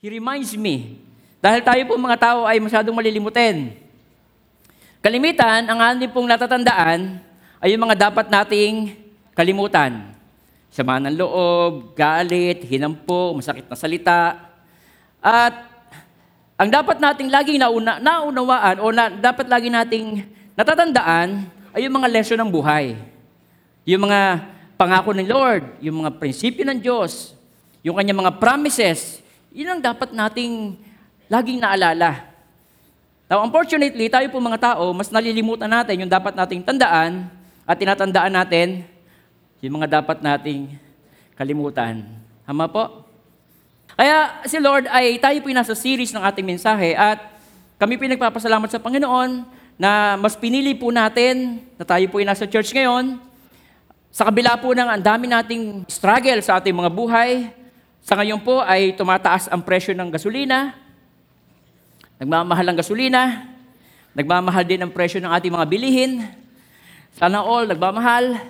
He reminds me. Dahil tayo po mga tao ay masyadong malilimutin. Kalimitan, ang ating pong natatandaan ay yung mga dapat nating kalimutan. Sama ng loob, galit, hinampo, masakit na salita. At ang dapat nating laging nauna, naunawaan o na, dapat lagi nating natatandaan ay yung mga lesson ng buhay. Yung mga pangako ng Lord, yung mga prinsipyo ng Diyos, yung kanyang mga promises, yun ang dapat nating laging naalala. Now, unfortunately, tayo po mga tao, mas nalilimutan natin yung dapat nating tandaan at tinatandaan natin yung mga dapat nating kalimutan. Tama po? Kaya si Lord ay tayo po nasa series ng ating mensahe at kami po nagpapasalamat sa Panginoon na mas pinili po natin na tayo po nasa church ngayon. Sa kabila po ng ang dami nating struggle sa ating mga buhay, sa ngayon po ay tumataas ang presyo ng gasolina, nagmamahal ang gasolina, nagmamahal din ang presyo ng ating mga bilihin, sana all nagmamahal.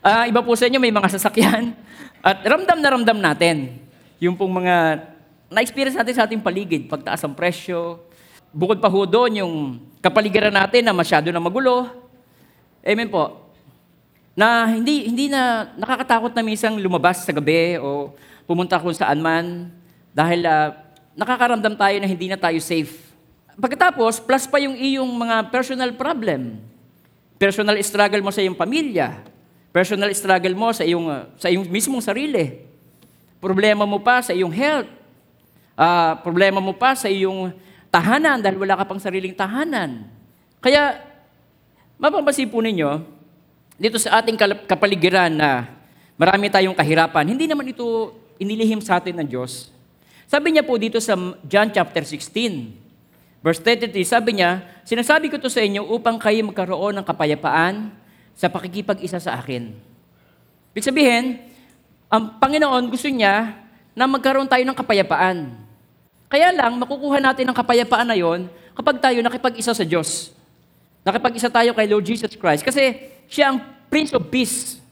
Ah, iba po sa inyo may mga sasakyan at ramdam na ramdam natin yung pong mga na-experience natin sa ating paligid, pagtaas ang presyo. Bukod pa ho doon yung kapaligiran natin na masyado na magulo. Amen po. Na hindi hindi na nakakatakot na minsan lumabas sa gabi o pumunta kung saan man dahil ah, nakakaramdam tayo na hindi na tayo safe. Pagkatapos, plus pa yung iyong mga personal problem. Personal struggle mo sa iyong pamilya. Personal struggle mo sa iyong, uh, sa iyong mismong sarili. Problema mo pa sa iyong health. Ah, problema mo pa sa iyong tahanan dahil wala ka pang sariling tahanan. Kaya, mapapansin po ninyo, dito sa ating kapaligiran na marami tayong kahirapan, hindi naman ito inilihim sa atin ng Diyos. Sabi niya po dito sa John chapter 16, verse 33, sabi niya, Sinasabi ko to sa inyo upang kayo magkaroon ng kapayapaan sa pakikipag-isa sa akin. Ibig sabihin, ang Panginoon gusto niya na magkaroon tayo ng kapayapaan. Kaya lang, makukuha natin ang kapayapaan na yon kapag tayo nakipag-isa sa Diyos. Nakipag-isa tayo kay Lord Jesus Christ. Kasi siya ang Prince of Peace.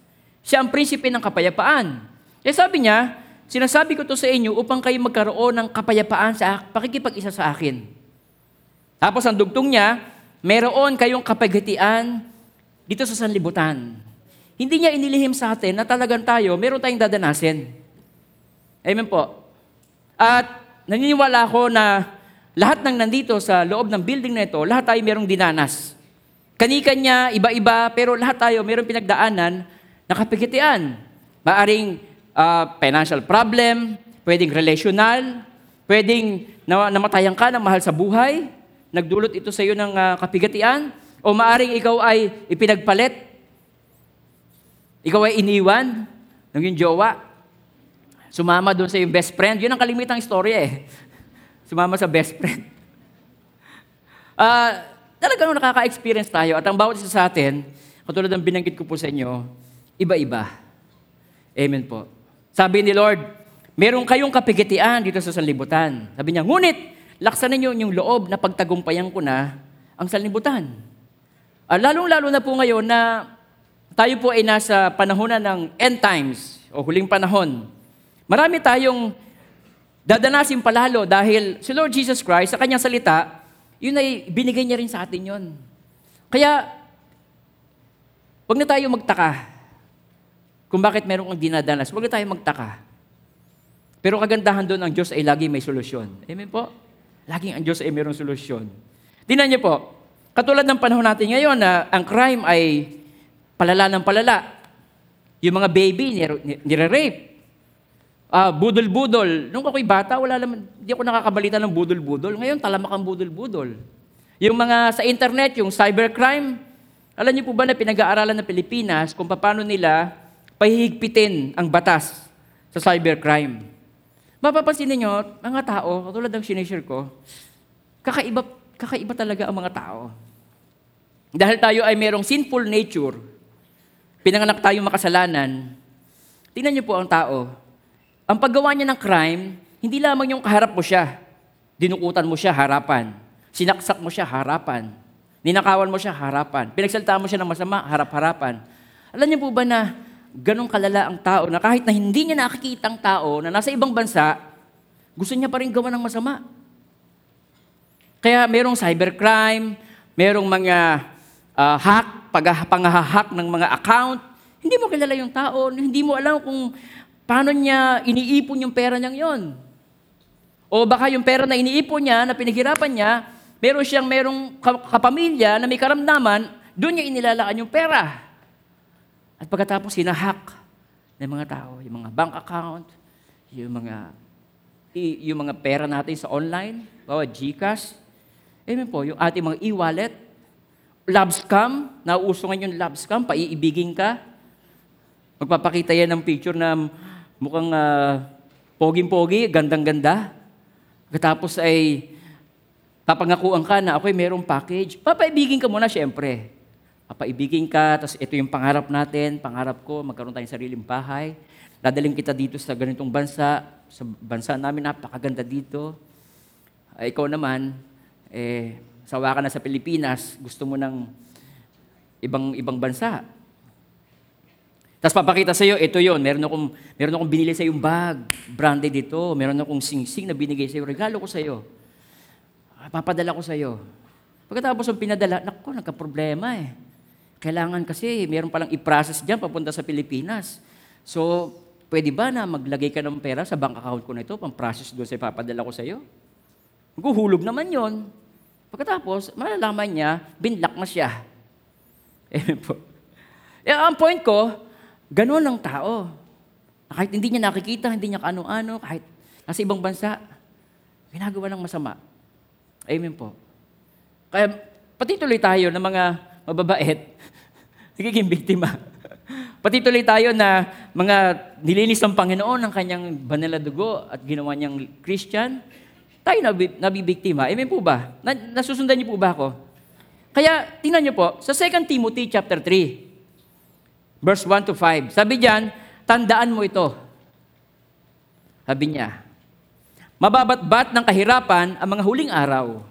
Siya ang prinsipe ng kapayapaan. Kaya sabi niya, sinasabi ko to sa inyo upang kayo magkaroon ng kapayapaan sa pakikipag-isa sa akin. Tapos ang dugtong niya, meron kayong kapaghatian dito sa sanlibutan. Hindi niya inilihim sa atin na talagang tayo, meron tayong dadanasin. Amen po. At naniniwala ako na lahat ng nandito sa loob ng building na ito, lahat tayo merong dinanas. Kani-kanya, iba-iba, pero lahat tayo merong pinagdaanan na kapigitian. Maaring ah, financial problem, pwedeng relational, pwedeng na, namatayan ka ng mahal sa buhay, nagdulot ito sa iyo ng ah, kapigatian, o maaring ikaw ay ipinagpalit, ikaw ay iniwan ng iyong jowa, sumama doon sa iyong best friend. Yun ang kalimitang istorya eh. Sumama sa best friend. Ah, talagang nakaka-experience tayo at ang bawat isa sa atin, katulad ng binanggit ko po sa inyo, iba-iba. Amen po. Sabi ni Lord, meron kayong kapigitian dito sa sanlibutan. Sabi niya, ngunit, laksan ninyo yung loob na pagtagumpayan ko na ang sanlibutan. Ah, lalong-lalo na po ngayon na tayo po ay nasa panahon na ng end times o huling panahon. Marami tayong dadanasin palalo dahil si Lord Jesus Christ sa kanyang salita, yun ay binigay niya rin sa atin yun. Kaya, wag na tayo magtaka kung bakit meron kang dinadanas. Wag na tayo magtaka. Pero kagandahan doon, ang Diyos ay lagi may solusyon. Amen po? Laging ang Diyos ay mayroong solusyon. Tingnan niyo po, katulad ng panahon natin ngayon na ang crime ay palala ng palala. Yung mga baby, nire- nire-rape. Ah, budol-budol. Nung ako'y bata, wala naman, hindi ako nakakabalita ng budol-budol. Ngayon, talamak ang budol-budol. Yung mga sa internet, yung cybercrime, alam niyo po ba na pinag-aaralan ng Pilipinas kung paano nila pahihigpitin ang batas sa cybercrime? Mapapansin ninyo, mga tao, katulad ng sinishare ko, kakaiba, kakaiba talaga ang mga tao. Dahil tayo ay merong sinful nature, pinanganak tayong makasalanan, tingnan niyo po ang tao, ang paggawa niya ng crime, hindi lamang yung kaharap mo siya. Dinukutan mo siya harapan. Sinaksak mo siya harapan. Ninakawan mo siya harapan. Pinagsalita mo siya ng masama harap-harapan. Alam niyo po ba na ganong kalala ang tao na kahit na hindi niya nakikita ang tao na nasa ibang bansa, gusto niya pa rin gawa ng masama. Kaya merong cybercrime, merong mga ah, hack, pag panghahack ng mga account. Hindi mo kilala yung tao, hindi mo alam kung paano niya iniipon yung pera niyang yon. O baka yung pera na iniipon niya, na pinaghirapan niya, meron siyang merong ka- kapamilya na may karamdaman, doon niya inilalaan yung pera. At pagkatapos sinahack ng mga tao, yung mga bank account, yung mga yung mga pera natin sa online, bawa GCash, Amen po, yung ating mga e-wallet, love scam, nauuso ngayon yung love scam, paiibigin ka. Magpapakita yan ng picture na mukhang ah, poging-pogi, gandang-ganda. Katapos ay papangakuan ka na ako'y merong package. Papaibigin ka muna, syempre. Papaibigin ka, tapos ito yung pangarap natin, pangarap ko, magkaroon tayong sariling bahay. Dadaling kita dito sa ganitong bansa, sa bansa namin, napakaganda dito. Ay, ikaw naman, eh, sawa ka na sa Pilipinas, gusto mo ng ibang ibang bansa. Tapos papakita sa iyo, ito yon, meron akong, meron akong binili sa yung bag, branded dito, meron akong sing-sing na binigay sa iyo, regalo ko sa iyo. Papadala ko sa iyo. Pagkatapos ang pinadala, naku, nagka-problema eh. Kailangan kasi, meron palang i-process dyan papunta sa Pilipinas. So, pwede ba na maglagay ka ng pera sa bank account ko na ito, pang-process doon sa ipapadala ko sa iyo? Maghuhulog naman yon. Pagkatapos, malalaman niya, binlock na siya. Amen po. Eh, ang point ko, ganun ang tao. Kahit hindi niya nakikita, hindi niya kaano-ano, kahit nasa ibang bansa, ginagawa ng masama. Amen po. Kaya pati tuloy tayo ng mga mababait, nagiging biktima. Pati tuloy tayo na mga nilinis ng Panginoon ng kanyang banal na dugo at ginawa niyang Christian, tayo nabi, nabibiktima. Amen po ba? Na, nasusundan niyo po ba ako? Kaya, tingnan niyo po, sa 2 Timothy chapter 3, verse 1 to 5, sabi diyan, tandaan mo ito. Sabi niya, mababatbat ng kahirapan ang mga huling araw.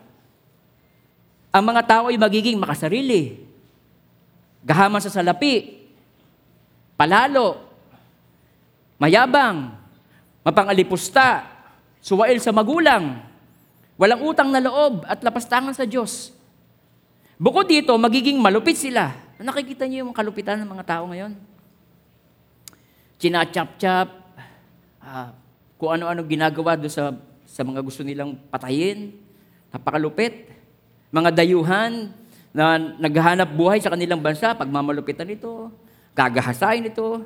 Ang mga tao ay magiging makasarili, gahaman sa salapi, palalo, mayabang, mapangalipusta, suwail sa magulang, walang utang na loob at lapastangan sa Diyos. Bukod dito, magiging malupit sila. Nakikita niyo yung kalupitan ng mga tao ngayon? Chinachap-chap, ah, kung ano-ano ginagawa doon sa, sa mga gusto nilang patayin, napakalupit. Mga dayuhan na naghahanap buhay sa kanilang bansa, pagmamalupitan nito, gagahasain ito.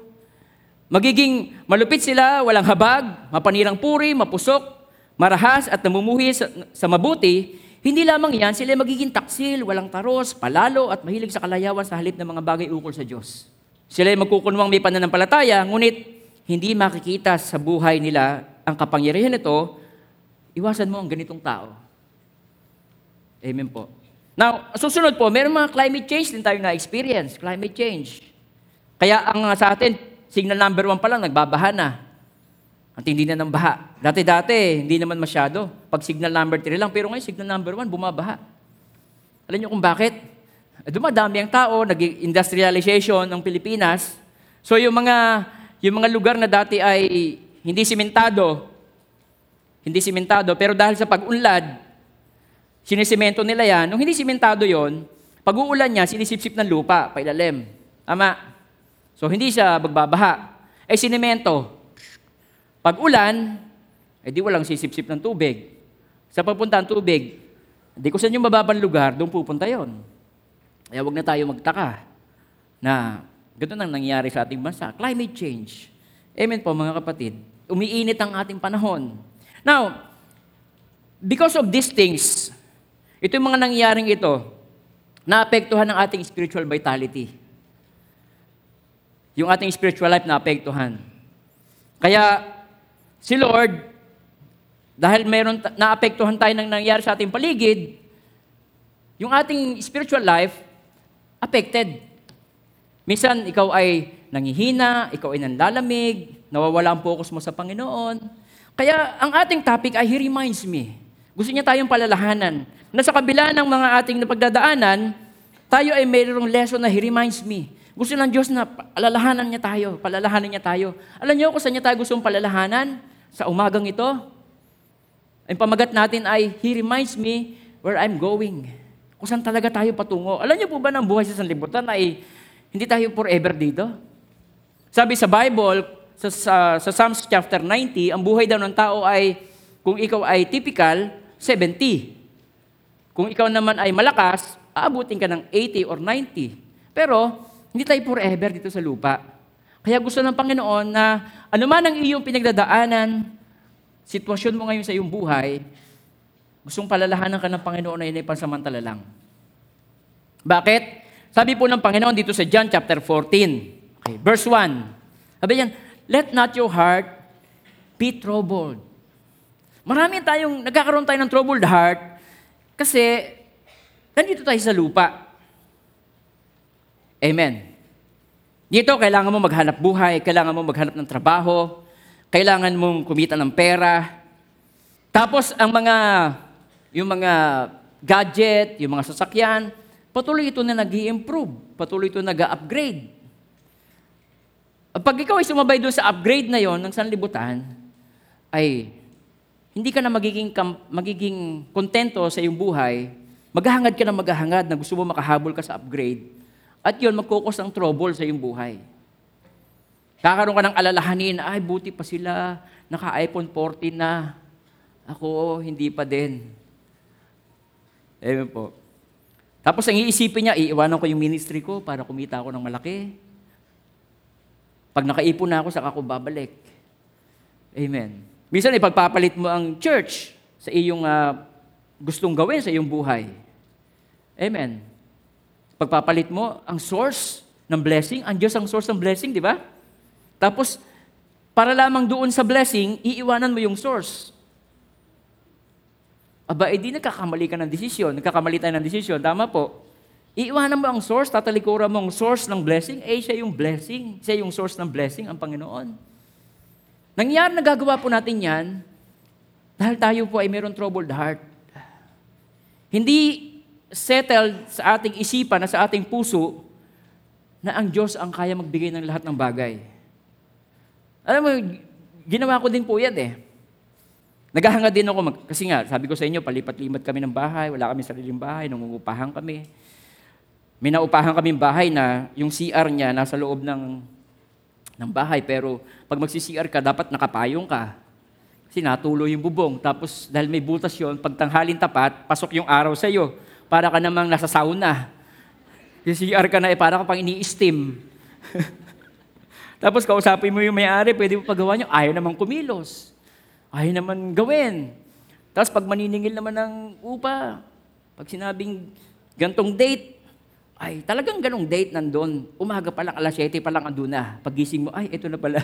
Magiging malupit sila, walang habag, mapanirang puri, mapusok, marahas at namumuhi sa, sa mabuti, hindi lamang yan, sila magiging taksil, walang taros, palalo at mahilig sa kalayawan sa halip ng mga bagay ukol sa Diyos. Sila ay magkukunwang may pananampalataya, ngunit hindi makikita sa buhay nila ang kapangyarihan nito, iwasan mo ang ganitong tao. Amen po. Now, susunod po, meron mga climate change din tayo na-experience. Climate change. Kaya ang uh, sa atin, signal number one pa lang, nagbabaha na. Ang tindi na ng baha. Dati-dati, hindi naman masyado. Pag signal number 3 lang, pero ngayon signal number 1, bumabaha. Alam niyo kung bakit? Eh, Dumadami ang tao, nag-industrialization ng Pilipinas. So yung mga, yung mga lugar na dati ay hindi simentado, hindi simentado, pero dahil sa pag-unlad, sinisemento nila yan. Nung hindi simentado yon, pag uulan niya, sinisipsip ng lupa, pailalim. Tama? So hindi siya magbabaha. Eh sinemento, pag ulan, eh di walang sisipsip ng tubig. Sa papunta ang tubig, di ko sa inyo mababang lugar, doon pupunta yon. Kaya wag na tayo magtaka na ganito nang nangyayari sa ating bansa. Climate change. Amen po mga kapatid. Umiinit ang ating panahon. Now, because of these things, ito yung mga nangyaring ito, naapektuhan ng ating spiritual vitality. Yung ating spiritual life naapektuhan. Kaya, si Lord, dahil mayroon, naapektuhan tayo ng nangyari sa ating paligid, yung ating spiritual life, affected. Minsan, ikaw ay nangihina, ikaw ay nanlalamig, nawawala ang focus mo sa Panginoon. Kaya, ang ating topic ay He reminds me. Gusto niya tayong palalahanan. Na sa kabila ng mga ating napagdadaanan, tayo ay mayroong lesson na He reminds me. Gusto ng Diyos na palalahanan niya tayo, palalahanan niya tayo. Alam niyo kung saan niya tayo gustong palalahanan? Sa umagang ito, Ang pamagat natin ay, He reminds me where I'm going. Kung saan talaga tayo patungo. Alam niyo po ba ng buhay sa sanlibutan ay hindi tayo forever dito? Sabi sa Bible, sa, sa, sa Psalms chapter 90, ang buhay daw ng tao ay, kung ikaw ay typical, 70. Kung ikaw naman ay malakas, aabutin ka ng 80 or 90. Pero, hindi tayo forever dito sa lupa. Kaya gusto ng Panginoon na anuman ang iyong pinagdadaanan, sitwasyon mo ngayon sa iyong buhay, gustong palalahanan ka ng Panginoon na yun ay pansamantala lang. Bakit? Sabi po ng Panginoon dito sa John chapter 14, okay, verse 1. Sabi niyan, let not your heart be troubled. Marami tayong, nagkakaroon tayo ng troubled heart kasi nandito tayo sa lupa. Amen. Dito, kailangan mo maghanap buhay, kailangan mo maghanap ng trabaho, kailangan mong kumita ng pera. Tapos, ang mga, yung mga gadget, yung mga sasakyan, patuloy ito na nag improve patuloy ito nag upgrade Pag ikaw ay sumabay doon sa upgrade na yon ng sanlibutan, ay hindi ka na magiging, magiging kontento sa iyong buhay, maghahangad ka na maghahangad na gusto mo makahabol ka sa upgrade, at yun, magkukos ng trouble sa iyong buhay. Kakaroon ka ng alalahanin, ay, buti pa sila, naka-iPhone 14 na. Ako, hindi pa din. Amen po. Tapos ang iisipin niya, iiwanan ko yung ministry ko para kumita ako ng malaki. Pag nakaipon na ako, saka ako babalik. Amen. Minsan ipagpapalit mo ang church sa iyong ah, gustong gawin sa iyong buhay. Amen. Pagpapalit mo ang source ng blessing, ang Diyos ang source ng blessing, di ba? Tapos, para lamang doon sa blessing, iiwanan mo yung source. Aba, edi nagkakamali ka ng desisyon. Nagkakamali tayo ng desisyon. Tama po. Iiwanan mo ang source, tatalikuran mo ang source ng blessing, eh siya yung blessing. Siya yung source ng blessing, ang Panginoon. Nangyari, nagagawa po natin yan dahil tayo po ay mayroong troubled heart. Hindi settled sa ating isipan na sa ating puso na ang Diyos ang kaya magbigay ng lahat ng bagay. Alam mo, ginawa ko din po yan eh. Naghahanga din ako, mag, kasi nga, sabi ko sa inyo, palipat-limat kami ng bahay, wala kami sariling bahay, nangungupahan kami. May naupahan kaming bahay na yung CR niya nasa loob ng, ng bahay, pero pag magsi-CR ka, dapat nakapayong ka. Kasi natulo yung bubong. Tapos dahil may butas yun, pag tanghalin tapat, pasok yung araw sa iyo. Para ka namang nasa sauna. Yung CR ka na, eh, para ka pang ini-steam. Tapos kausapin mo yung may-ari, pwede mo pagawa niyo, ayaw naman kumilos. Ayaw naman gawin. Tapos pag maniningil naman ng upa, pag sinabing gantong date, ay talagang ganong date nandun. Umaga pa lang, alas 7 pa lang andun na. Pagising mo, ay, ito na pala.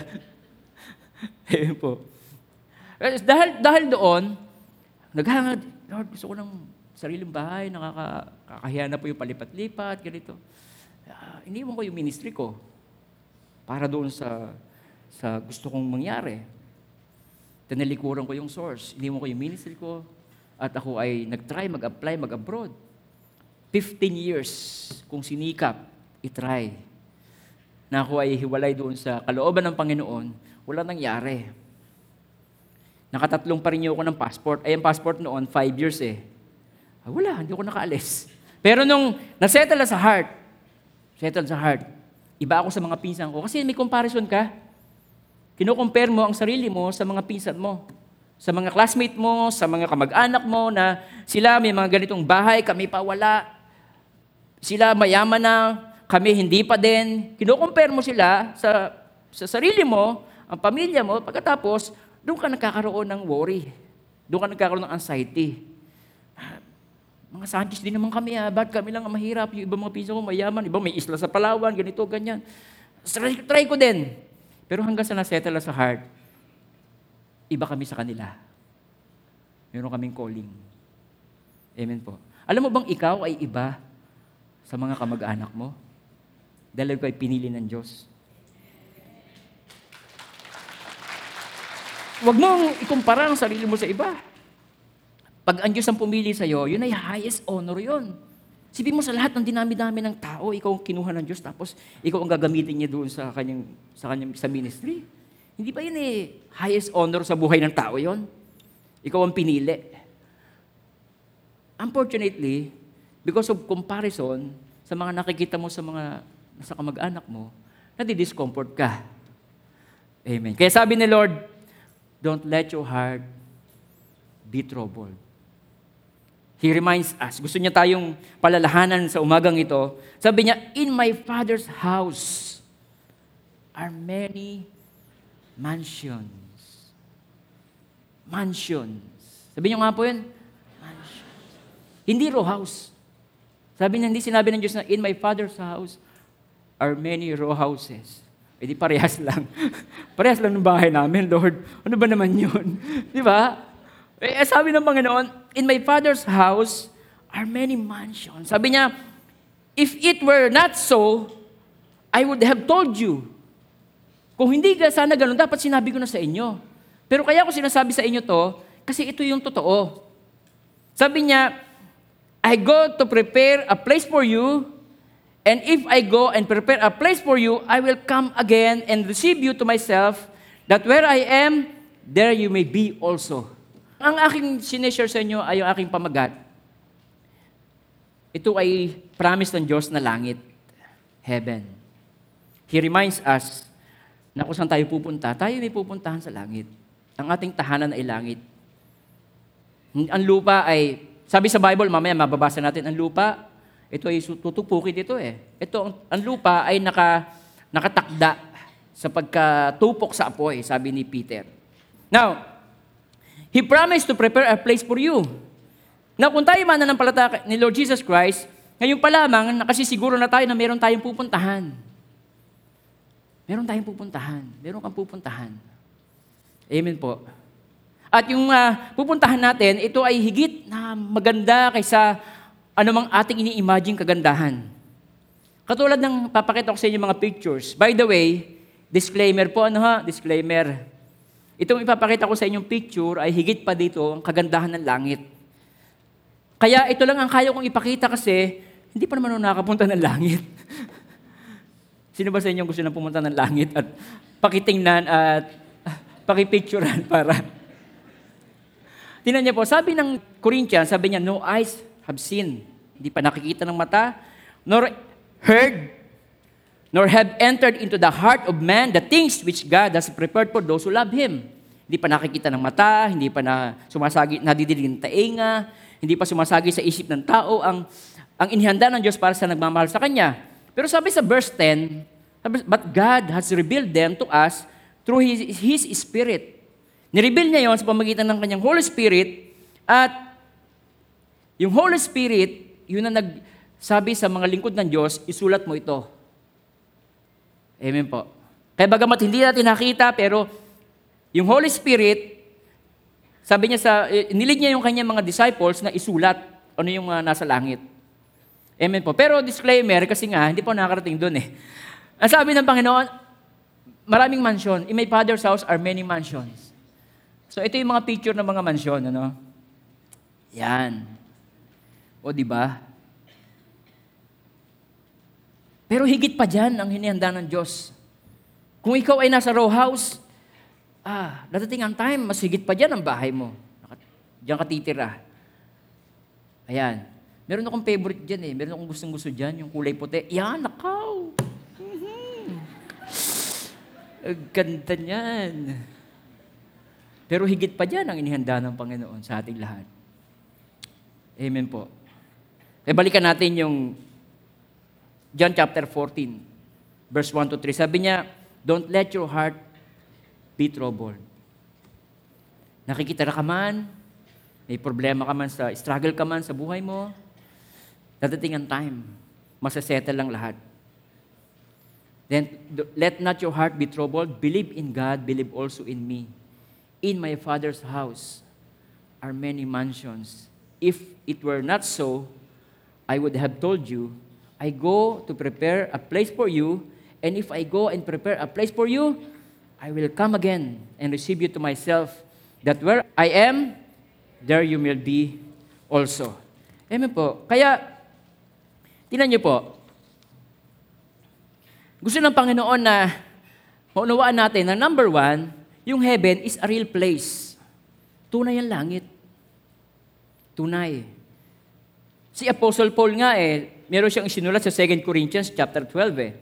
Ayun po. Eh, Dahil, dahil doon, naghangad, Lord, gusto ko ng sariling bahay, nakakahiya na po yung palipat-lipat, ganito. Uh, iniwan ko yung ministry ko para doon sa, sa gusto kong mangyari. Tinalikuran ko yung source. Iniwan ko yung ministry ko at ako ay nag-try mag-apply, mag-abroad. 15 years kung sinikap, itry. Na ako ay hiwalay doon sa kalooban ng Panginoon, wala nangyari. Nakatatlong pa rin ako ng passport. Ay, ang passport noon, 5 years eh. Wala, hindi ako nakaalis. Pero nung nasettle na sa heart, settle sa heart, iba ako sa mga pinsan ko. Kasi may comparison ka. Kino-compare mo ang sarili mo sa mga pinsan mo. Sa mga classmate mo, sa mga kamag-anak mo na sila may mga ganitong bahay, kami pa wala. Sila mayaman na, kami hindi pa din. Kino-compare mo sila sa, sa sarili mo, ang pamilya mo, pagkatapos, doon ka nagkakaroon ng worry. Doon ka nagkakaroon ng anxiety. Mga Sanchez din naman kami, ah. ba't kami lang ang mahirap? Yung ibang mga pinsan ko mayaman, iba may isla sa Palawan, ganito, ganyan. Try, try ko din. Pero hanggang sa nasettle na sa heart, iba kami sa kanila. Meron kaming calling. Amen po. Alam mo bang ikaw ay iba sa mga kamag-anak mo? Dahil ikaw ay pinili ng Diyos. Huwag mong ikumpara ang sarili mo sa iba. Pag ang Diyos ang pumili sa iyo, yun ay highest honor yun. Sipin mo sa lahat ng dinami-dami ng tao, ikaw ang kinuha ng Diyos, tapos ikaw ang gagamitin niya doon sa kanyang, sa kanyang sa ministry. Hindi ba yun eh, highest honor sa buhay ng tao yon? Ikaw ang pinili. Unfortunately, because of comparison sa mga nakikita mo sa mga sa kamag-anak mo, nadi-discomfort ka. Amen. Kaya sabi ni Lord, don't let your heart be troubled. He reminds us, gusto niya tayong palalahanan sa umagang ito. Sabi niya, in my Father's house are many mansions. Mansions. Sabi niyo nga po yun, mansions. Hindi row house. Sabi niya, hindi sinabi ng Diyos na, in my Father's house are many row houses. E di parehas lang. parehas lang ng bahay namin, Lord. Ano ba naman yun? di ba? Eh, sabi ng Panginoon, in my Father's house are many mansions. Sabi niya, if it were not so, I would have told you. Kung hindi ka sana ganun, dapat sinabi ko na sa inyo. Pero kaya ko sinasabi sa inyo to, kasi ito yung totoo. Sabi niya, I go to prepare a place for you, and if I go and prepare a place for you, I will come again and receive you to myself, that where I am, there you may be also. Ang aking sineshare sa inyo ay yung aking pamagat. Ito ay promise ng Diyos na langit, heaven. He reminds us na kung saan tayo pupunta, tayo may pupuntahan sa langit. Ang ating tahanan ay langit. Ang lupa ay, sabi sa Bible, mamaya mababasa natin, ang lupa, ito ay tutupukin dito eh. Ito, ang, ang lupa ay naka, nakatakda sa pagkatupok sa apoy, sabi ni Peter. Now, He promised to prepare a place for you. Na kung tayo mananampalataya ni Lord Jesus Christ, ngayon pa lamang, nakasisiguro na tayo na meron tayong pupuntahan. Meron tayong pupuntahan. Meron kang pupuntahan. Amen po. At yung uh, pupuntahan natin, ito ay higit na maganda kaysa anumang ating ini-imagine kagandahan. Katulad ng papakita ko sa inyo mga pictures. By the way, disclaimer po, ano ha? Disclaimer. Itong ipapakita ko sa inyong picture ay higit pa dito ang kagandahan ng langit. Kaya ito lang ang kaya kong ipakita kasi hindi pa naman ako nakapunta ng langit. Sino ba sa inyo gusto na pumunta ng langit at pakitingnan at pakipicturean para Tingnan niyo po, sabi ng Corinthians, sabi niya, no eyes have seen. Hindi pa nakikita ng mata, nor heard, nor have entered into the heart of man the things which God has prepared for those who love Him. Hindi pa nakikita ng mata, hindi pa na sumasagi, nadidinig ng tainga, hindi pa sumasagi sa isip ng tao ang, ang inihanda ng Diyos para sa nagmamahal sa Kanya. Pero sabi sa verse 10, sabi, But God has revealed them to us through His, His Spirit. Nireveal niya yon sa pamagitan ng Kanyang Holy Spirit at yung Holy Spirit, yun ang nagsabi sa mga lingkod ng Diyos, isulat mo ito. Amen po. Kaya bagamat hindi natin nakita, pero yung Holy Spirit, sabi niya sa, eh, nilig niya yung kanyang mga disciples na isulat ano yung uh, nasa langit. Amen po. Pero disclaimer, kasi nga, hindi po nakarating doon eh. Ang sabi ng Panginoon, maraming mansion. In my Father's house are many mansions. So ito yung mga picture ng mga mansion, ano? Yan. O di ba? Pero higit pa dyan ang hinihanda ng Diyos. Kung ikaw ay nasa row house, ah, dadating ang time, mas higit pa dyan ang bahay mo. Diyan ka titira. Ayan. Meron akong favorite dyan eh. Meron akong gustong gusto dyan, yung kulay puti. Yan, nakaw. Mm-hmm. Ganda niyan. Pero higit pa dyan ang inihanda ng Panginoon sa ating lahat. Amen po. E balikan natin yung John chapter 14, verse 1 to 3. Sabi niya, don't let your heart be troubled. Nakikita ka man, may problema ka man sa, struggle ka man sa buhay mo, dadating ang time, masasettle lang lahat. Then, let not your heart be troubled. Believe in God, believe also in me. In my Father's house are many mansions. If it were not so, I would have told you, I go to prepare a place for you, and if I go and prepare a place for you, I will come again and receive you to myself, that where I am, there you will be also. Amen po. Kaya, tinan niyo po, gusto ng Panginoon na maunawaan natin na number one, yung heaven is a real place. Tunay ang langit. Tunay. Si Apostle Paul nga eh, meron siyang isinulat sa 2 Corinthians chapter 12 eh.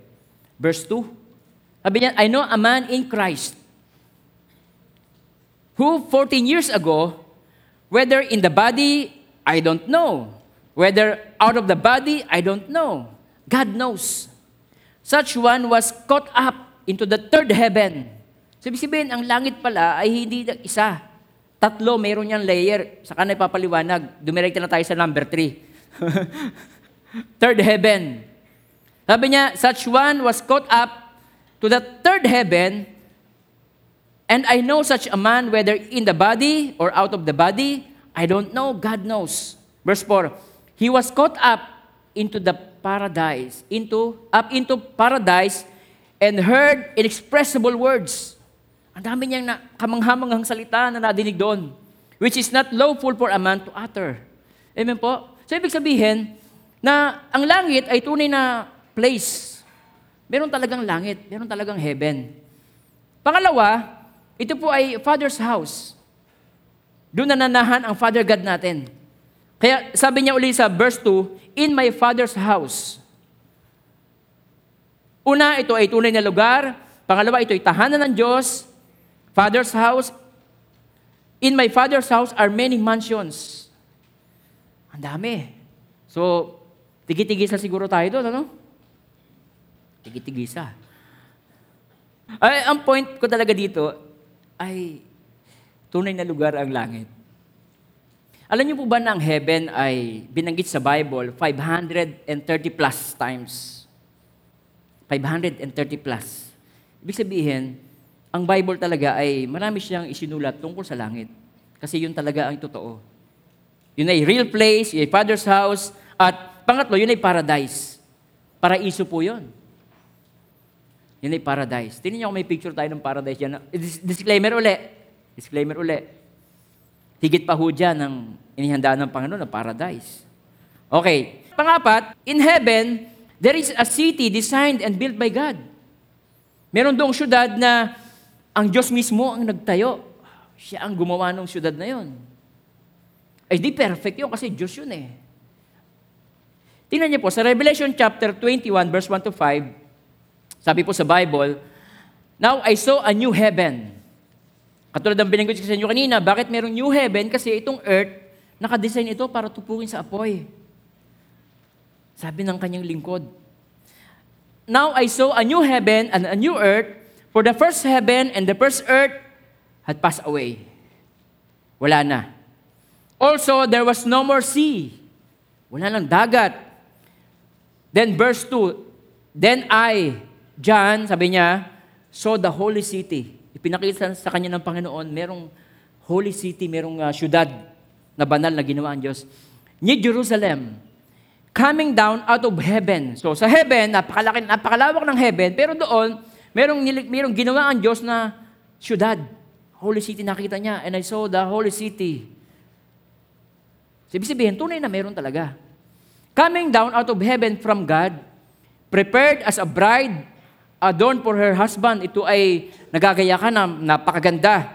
Verse 2. Sabi niya, I know a man in Christ who 14 years ago, whether in the body, I don't know. Whether out of the body, I don't know. God knows. Such one was caught up into the third heaven. So, ibig sabihin, ang langit pala ay hindi isa. Tatlo, mayroon niyang layer. Saka na ipapaliwanag. Dumirekta na tayo sa number three. third heaven. Sabi niya, such one was caught up to the third heaven, and I know such a man, whether in the body or out of the body, I don't know, God knows. Verse 4, he was caught up into the paradise, into, up into paradise, and heard inexpressible words. Ang dami niyang na, kamanghamanghang salita na nadinig doon, which is not lawful for a man to utter. Amen po? So, ibig sabihin, na ang langit ay tunay na place. Meron talagang langit, meron talagang heaven. Pangalawa, ito po ay Father's house. Doon nananahan ang Father God natin. Kaya sabi niya uli sa verse 2, In my Father's house. Una, ito ay tunay na lugar. Pangalawa, ito ay tahanan ng Diyos. Father's house. In my Father's house are many mansions. Ang dami. So, tigi-tigisa siguro tayo doon, ano? Tigi-tigisa. Ay, ang point ko talaga dito ay tunay na lugar ang langit. Alam niyo po ba na ang heaven ay binanggit sa Bible 530 plus times? 530 plus. Ibig sabihin, ang Bible talaga ay marami siyang isinulat tungkol sa langit. Kasi yun talaga ang totoo. Yun ay real place, yun ay Father's house, at pangatlo, yun ay paradise. Paraiso po yun. Yun ay paradise. Tingnan niyo kung may picture tayo ng paradise dyan. Dis- Disclaimer uli. Disclaimer uli. Higit pa ho dyan ang inihanda ng Panginoon na paradise. Okay. Pangapat, in heaven, there is a city designed and built by God. Meron doong syudad na ang Diyos mismo ang nagtayo. Siya ang gumawa ng syudad na yon. Ay di perfect yun kasi Diyos yun eh. Tingnan niyo po, sa Revelation chapter 21, verse 1 to 5, sabi po sa Bible, Now I saw a new heaven. Katulad ng binanggit ko sa inyo kanina, bakit merong new heaven? Kasi itong earth, nakadesign ito para tupukin sa apoy. Sabi ng kanyang lingkod. Now I saw a new heaven and a new earth, for the first heaven and the first earth had passed away. Wala na. Also, there was no more sea. Wala nang dagat. Then verse 2, Then I, John, sabi niya, saw the holy city. Ipinakita sa kanya ng Panginoon, merong holy city, merong uh, syudad na banal na ginawa ang Diyos. New Jerusalem, coming down out of heaven. So sa heaven, napakalaki, napakalawak ng heaven, pero doon, merong, merong ginawa ang Diyos na syudad. Holy city nakita niya, and I saw the holy city. Ibig sabihin, tunay na meron talaga. Coming down out of heaven from God, prepared as a bride, adorned for her husband. Ito ay nagagaya ka na napakaganda.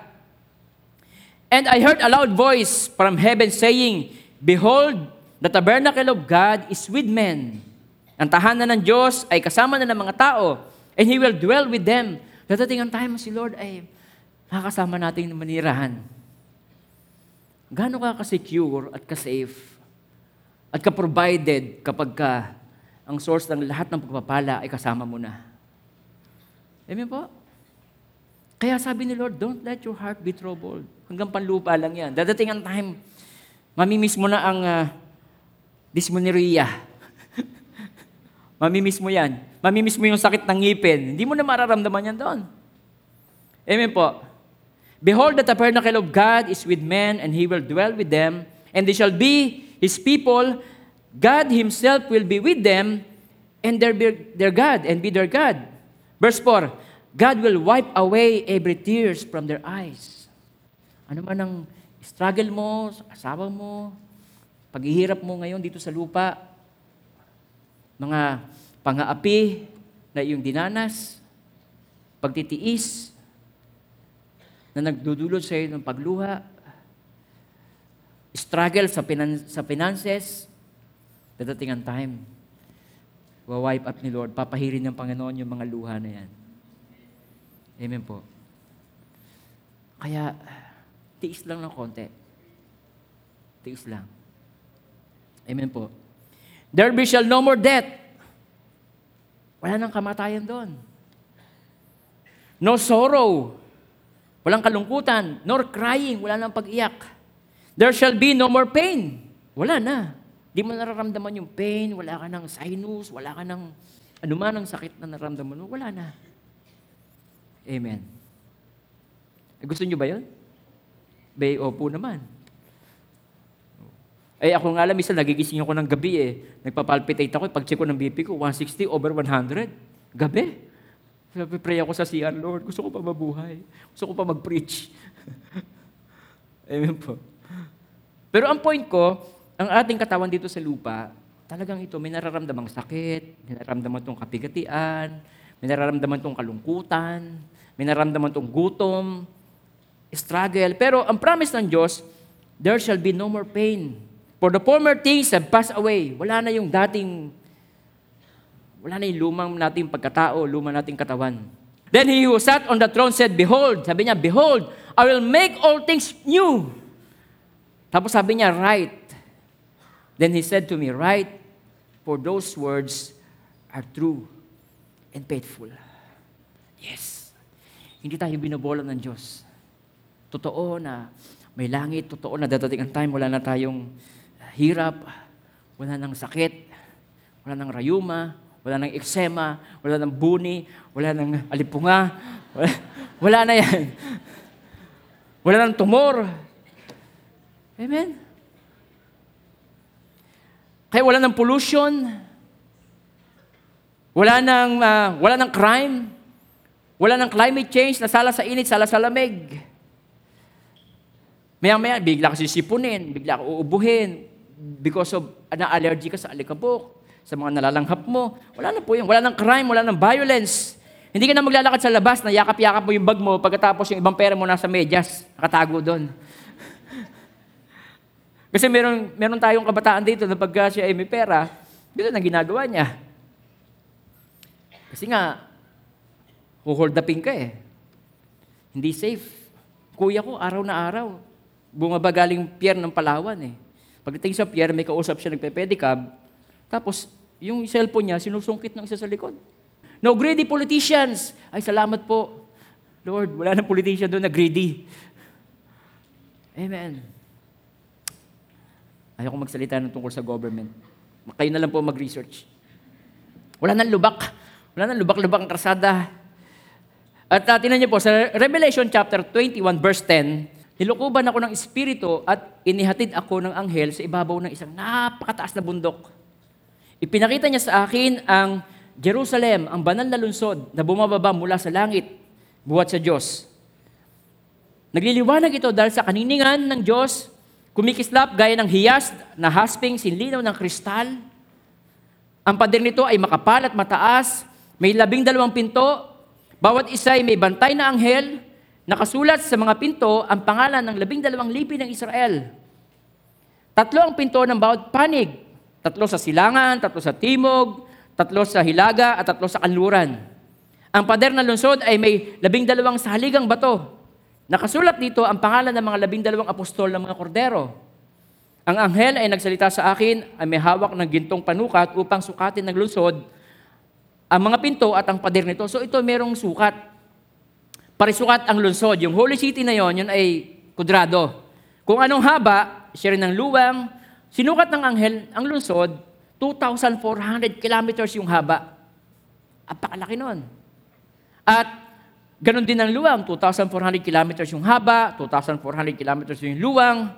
And I heard a loud voice from heaven saying, Behold, the tabernacle of God is with men. Ang tahanan ng Diyos ay kasama na ng mga tao, and He will dwell with them. Dadating ang time si Lord ay makakasama natin manirahan. Gaano ka ka-secure at ka-safe at ka-provided kapag ka ang source ng lahat ng pagpapala ay kasama mo na. Amen po? Kaya sabi ni Lord, don't let your heart be troubled. Hanggang panlupa lang yan. Dadating ang time, mamimiss mo na ang uh, dysmenorrhea. mamimiss mo yan. Mamimiss mo yung sakit ng ngipin. Hindi mo na mararamdaman yan doon. Amen po. Behold, the tabernacle of God is with men, and he will dwell with them, and they shall be his people. God himself will be with them, and their, their God, and be their God. Verse 4, God will wipe away every tears from their eyes. Ano man ang struggle mo, sa asawa mo, paghihirap mo ngayon dito sa lupa, mga pangaapi na iyong dinanas, pagtitiis, na nagdudulot sa iyo ng pagluha, struggle sa, finan- sa finances, dadating ang time, wa-wipe up ni Lord, papahirin ng Panginoon yung mga luha na yan. Amen po. Kaya, tiis lang ng konti. Tiis lang. Amen po. There be shall no more death. Wala nang kamatayan doon. No sorrow. Walang kalungkutan. Nor crying. Wala nang pag-iyak. There shall be no more pain. Wala na. Di mo nararamdaman yung pain. Wala ka ng sinus. Wala ka ng anuman ang sakit na nararamdaman mo. Wala na. Amen. Gusto nyo ba yun? Bay, opo naman. Eh ako nga alam, minsan nagigising ako ng gabi eh. Nagpapalpitate ako, pag check ko ng BP ko, 160 over 100. Gabi. Sabi, pray ako sa CR, Lord, gusto ko pa mabuhay. Gusto ko pa mag-preach. Amen po. Pero ang point ko, ang ating katawan dito sa lupa, talagang ito, may nararamdamang sakit, may nararamdaman itong kapigatian, may nararamdaman itong kalungkutan, may nararamdaman itong gutom, struggle. Pero ang promise ng Diyos, there shall be no more pain. For the former things have passed away. Wala na yung dating, wala na yung lumang nating pagkatao, lumang nating katawan. Then he who sat on the throne said, Behold, sabi niya, Behold, I will make all things new. Tapos sabi niya, Write. Then he said to me, Write, for those words are true and faithful. Yes. Hindi tayo binobola ng Diyos. Totoo na may langit, totoo na dadating ang time, wala na tayong hirap, wala nang sakit, wala nang rayuma, wala nang eksema, wala nang buni, wala nang alipunga, wala, wala na yan. Wala nang tumor. Amen? Kaya wala nang pollution, wala nang, uh, wala nang crime, wala nang climate change, nasala sa init, sala sa lamig. Maya-maya, bigla ka sisipunin, bigla ka uubuhin, because of na-allergy ka sa alikabok, sa mga nalalanghap mo. Wala na po yun. Wala nang crime, wala nang violence. Hindi ka na maglalakad sa labas na yakap-yakap mo yung bag mo pagkatapos yung ibang pera mo nasa medyas, nakatago doon. Kasi meron, meron tayong kabataan dito na pagka siya ay may pera, dito na ginagawa niya. Kasi nga, huhold upin ka eh. Hindi safe. Kuya ko, araw na araw, bumaba galing pier ng Palawan eh. Pagdating sa pier, may kausap siya nagpe-pedicab, tapos yung cellphone niya, sinusungkit ng isa sa likod. No greedy politicians. Ay, salamat po. Lord, wala nang politician doon na greedy. Amen. Ayoko magsalita ng tungkol sa government. Kayo na lang po mag-research. Wala nang lubak. Wala nang lubak-lubak ang krasada. At uh, tinan niyo po, sa Revelation chapter 21 verse 10, nilukuban ako ng Espiritu at inihatid ako ng anghel sa ibabaw ng isang napakataas na bundok. Ipinakita niya sa akin ang Jerusalem, ang banal na lungsod na bumababa mula sa langit, buhat sa Diyos. Nagliliwanag ito dahil sa kaniningan ng Diyos, kumikislap gaya ng hiyas na hasping sinlinaw ng kristal. Ang pader nito ay makapal at mataas, may labing dalawang pinto, bawat isa ay may bantay na anghel, nakasulat sa mga pinto ang pangalan ng labing dalawang lipi ng Israel. Tatlo ang pinto ng bawat panig, tatlo sa silangan, tatlo sa timog, tatlo sa hilaga, at tatlo sa kanluran. Ang pader ng lungsod ay may labing dalawang saligang bato. Nakasulat dito ang pangalan ng mga labing dalawang apostol ng mga kordero. Ang anghel ay nagsalita sa akin ay may hawak ng gintong panukat upang sukatin ng lungsod ang mga pinto at ang pader nito. So ito merong sukat. Parisukat ang lungsod. Yung holy city na yon, yun ay kudrado. Kung anong haba, siya rin ang luwang, sinukat ng anghel ang lungsod, 2,400 kilometers yung haba. Apakalaki nun. At ganon din ang luwang, 2,400 kilometers yung haba, 2,400 kilometers yung luwang.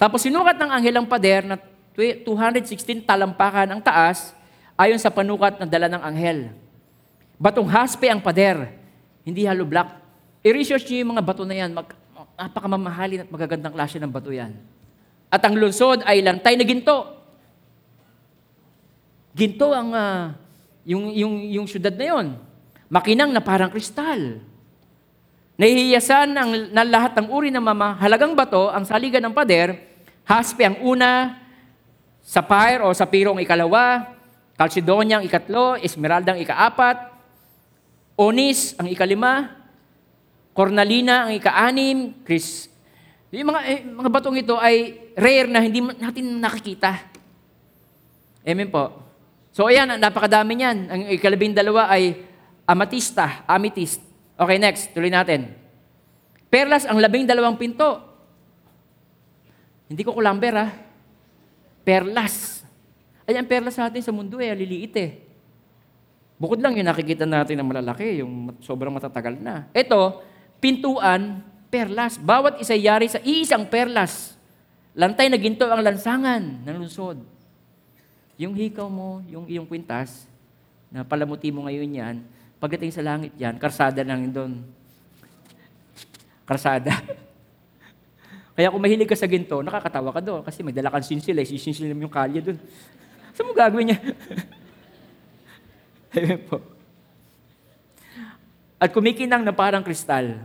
Tapos sinukat ng anghel ang pader na 216 talampakan ang taas ayon sa panukat na dala ng anghel. Batong haspe ang pader, hindi hollow block. I-research niyo yung mga bato na yan. Mag, napakamamahalin at magagandang klase ng bato yan. At ang lungsod ay lantay na ginto. Ginto ang uh, yung, yung, yung syudad na yon. Makinang na parang kristal. Nahihiyasan ng, ng lahat ng uri ng mahalagang bato ang saligan ng pader Haspe ang una, sapphire o sapiro ang ikalawa, Calcedonia ang ikatlo, Esmeralda ang ikaapat, Onis ang ikalima, Cornalina ang ika-anim, Chris. Yung mga, eh, mga batong ito ay rare na hindi natin nakikita. Amen po. So ayan, napakadami niyan. Ang ikalabing dalawa ay amatista, amethyst. Okay, next. Tuloy natin. Perlas ang labing dalawang pinto. Hindi ko kulamber ha. Perlas. Ay, ang perlas natin sa mundo eh, liliit eh. Bukod lang yung nakikita natin na malalaki, yung sobrang matatagal na. Ito, pintuan, perlas. Bawat isa yari sa iisang perlas. Lantay na ginto ang lansangan ng lungsod. Yung hikaw mo, yung iyong kwintas, na palamuti mo ngayon yan, pagdating sa langit yan, karsada lang doon. Karsada. Kaya kung mahilig ka sa ginto, nakakatawa ka doon kasi may dala kang sinsil eh, sisinsil mo yung kalye doon. Saan mo gagawin niya? Amen po. At kumikinang na parang kristal.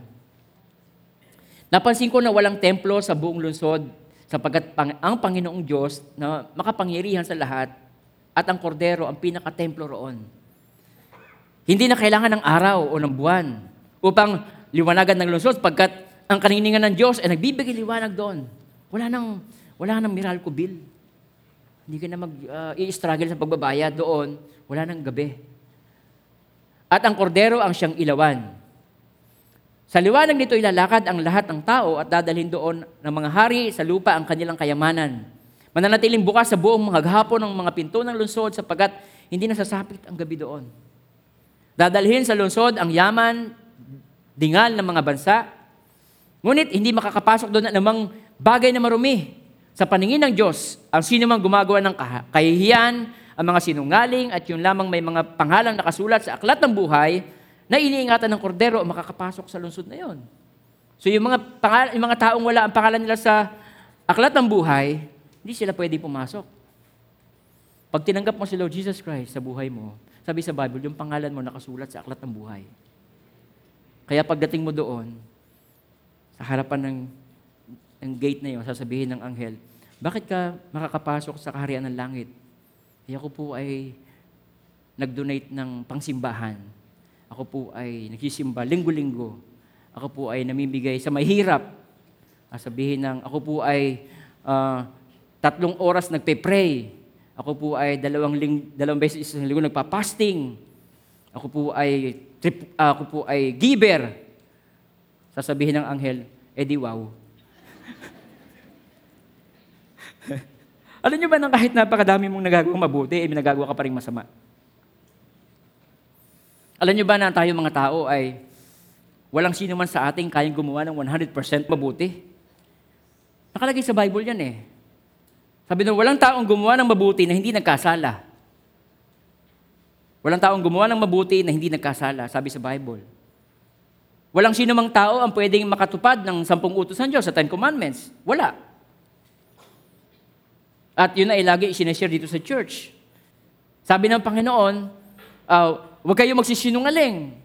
Napansin ko na walang templo sa buong lungsod sapagkat ang Panginoong Diyos na makapangyarihan sa lahat at ang kordero ang pinaka-templo roon. Hindi na kailangan ng araw o ng buwan upang liwanagan ng lungsod pagkat ang kaniningan ng Diyos ay nagbibigay liwanag doon. Wala nang, wala nang Meralco bill. Hindi ka na mag-i-struggle sa pagbabayad doon. Wala nang gabi. At ang kordero ang siyang ilawan. Sa liwanag nito ilalakad ang lahat ng tao at dadalhin doon ng mga hari sa lupa ang kanilang kayamanan. Mananatiling bukas sa buong mga gahapon ng mga pinto ng lungsod sapagat hindi nasasapit ang gabi doon. Dadalhin sa lungsod ang yaman, dingal ng mga bansa, ngunit hindi makakapasok doon namang bagay na marumi. Sa paningin ng Diyos, ang sino mang gumagawa ng kahihiyan, ang mga sinungaling at yung lamang may mga pangalang nakasulat sa aklat ng buhay na iniingatan ng kordero ang makakapasok sa lungsod na yon. So yung mga, pangal- yung mga taong wala ang pangalan nila sa aklat ng buhay, hindi sila pwede pumasok. Pag tinanggap mo si Lord Jesus Christ sa buhay mo, sabi sa Bible, yung pangalan mo nakasulat sa aklat ng buhay. Kaya pagdating mo doon, sa harapan ng, ng gate na yon, sasabihin ng anghel, bakit ka makakapasok sa kaharian ng langit? Eh, ako po ay nag-donate ng pangsimbahan. Ako po ay nagsisimba linggo-linggo. Ako po ay namimigay sa mahirap. Ah, sabihin ng, ako po ay ah, tatlong oras nagpe-pray. Ako po ay dalawang, ling, dalawang beses isang linggo nagpa-fasting. Ako po ay trip, ako po ay giver. Sasabihin ng anghel, edi wow. Alam niyo ba nang kahit napakadami mong nagagawang mabuti, eh, nagagawa ka pa rin masama? Alam niyo ba na tayo mga tao ay walang sino man sa ating kayang gumawa ng 100% mabuti? Nakalagay sa Bible yan eh. Sabi doon, walang taong gumawa ng mabuti na hindi nagkasala. Walang taong gumawa ng mabuti na hindi nagkasala, sabi sa Bible. Walang sino mang tao ang pwedeng makatupad ng sampung utos ng Diyos sa Ten Commandments. Wala. At yun ay lagi isineshare dito sa church. Sabi ng Panginoon, uh, huwag kayo magsisinungaling.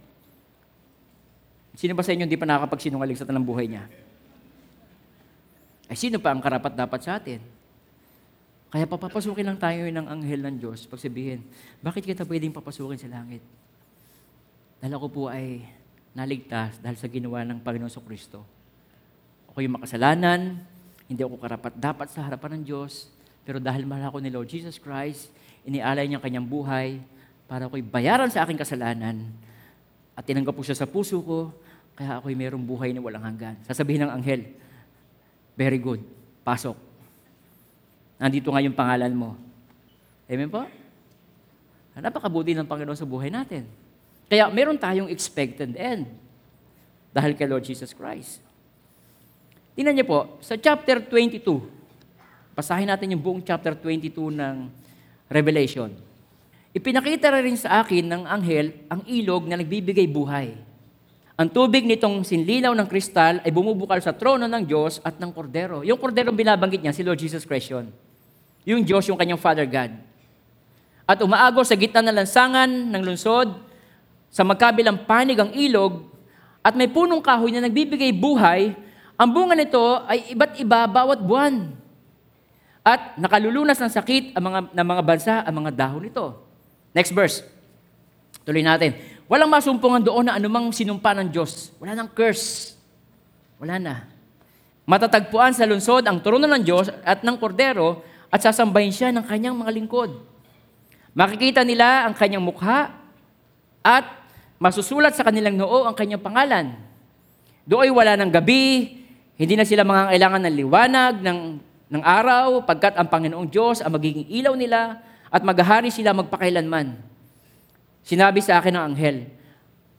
Sino ba sa inyo hindi pa nakakapagsinungaling sa tanang buhay niya? Ay sino pa ang karapat dapat sa atin? Kaya papapasukin lang tayo ng anghel ng Diyos pag sabihin, bakit kita pwedeng papasukin sa langit? Dahil ako po ay naligtas dahil sa ginawa ng Panginoon sa Kristo. Ako yung makasalanan, hindi ako karapat dapat sa harapan ng Diyos, pero dahil mahal ako ni Lord Jesus Christ, inialay niya kanyang buhay para ako'y bayaran sa aking kasalanan at tinanggap po siya sa puso ko, kaya ako'y mayroong buhay na walang hanggan. Sasabihin ng anghel, very good, pasok. Nandito nga yung pangalan mo. Amen po? Napakabuti ng Panginoon sa buhay natin. Kaya meron tayong expected end dahil kay Lord Jesus Christ. Tingnan niyo po, sa chapter 22, basahin natin yung buong chapter 22 ng Revelation. Ipinakita rin sa akin ng anghel ang ilog na nagbibigay buhay. Ang tubig nitong sinlinaw ng kristal ay bumubukal sa trono ng Diyos at ng Kordero. Yung Kordero binabanggit niya, si Lord Jesus Christ yun. Yung Diyos, yung kanyang Father God. At umaagos sa gitna ng lansangan ng lungsod, sa magkabilang panig ang ilog, at may punong kahoy na nagbibigay buhay, ang bunga nito ay iba't iba bawat buwan. At nakalulunas ng sakit ang mga, ng mga bansa ang mga dahon nito. Next verse. Tuloy natin. Walang masumpungan doon na anumang sinumpa ng Diyos. Wala nang curse. Wala na. Matatagpuan sa lungsod ang trono ng Diyos at ng kordero at sasambahin siya ng kanyang mga lingkod. Makikita nila ang kanyang mukha at masusulat sa kanilang noo ang kanyang pangalan. Dooy wala ng gabi, hindi na sila mga kailangan ng liwanag, ng, ng araw, pagkat ang Panginoong Diyos ang magiging ilaw nila at maghahari sila magpakailanman. Sinabi sa akin ng anghel,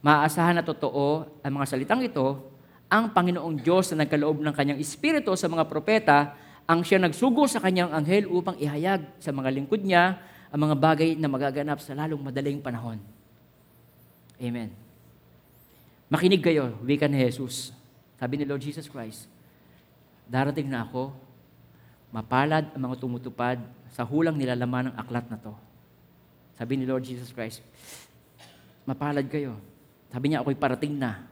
maaasahan na totoo ang mga salitang ito, ang Panginoong Diyos na nagkaloob ng kanyang espiritu sa mga propeta, ang siya nagsugo sa kanyang anghel upang ihayag sa mga lingkod niya ang mga bagay na magaganap sa lalong madaling panahon. Amen. Makinig kayo, wika ni Jesus. Sabi ni Lord Jesus Christ, darating na ako, mapalad ang mga tumutupad sa hulang nilalaman ng aklat na to. Sabi ni Lord Jesus Christ, mapalad kayo. Sabi niya, ako'y parating na.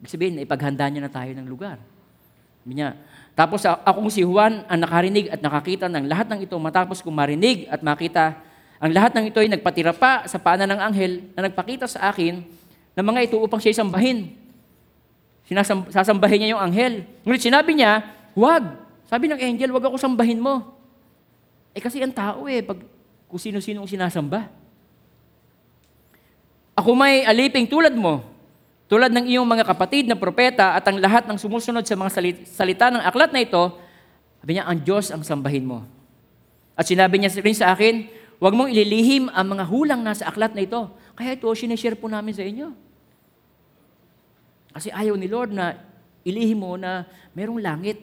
Ibig sabihin, ipaghanda niya na tayo ng lugar. Sabi niya, tapos akong si Juan ang nakarinig at nakakita ng lahat ng ito matapos kong marinig at makita ang lahat ng ito ay nagpatira pa sa paanan ng anghel na nagpakita sa akin ng mga ito upang siya sambahin. Sinasam, sasambahin niya yung anghel. Ngunit sinabi niya, huwag. Sabi ng angel, huwag ako sambahin mo. Eh kasi ang tao eh, pag kung sino-sino ang sinasamba. Ako may aliping tulad mo, tulad ng iyong mga kapatid na propeta at ang lahat ng sumusunod sa mga salita ng aklat na ito, sabi niya, ang Diyos ang sambahin mo. At sinabi niya rin sa akin, huwag mong ililihim ang mga hulang nasa aklat na ito. Kaya ito, sinishare po namin sa inyo. Kasi ayaw ni Lord na ilihim mo na merong langit.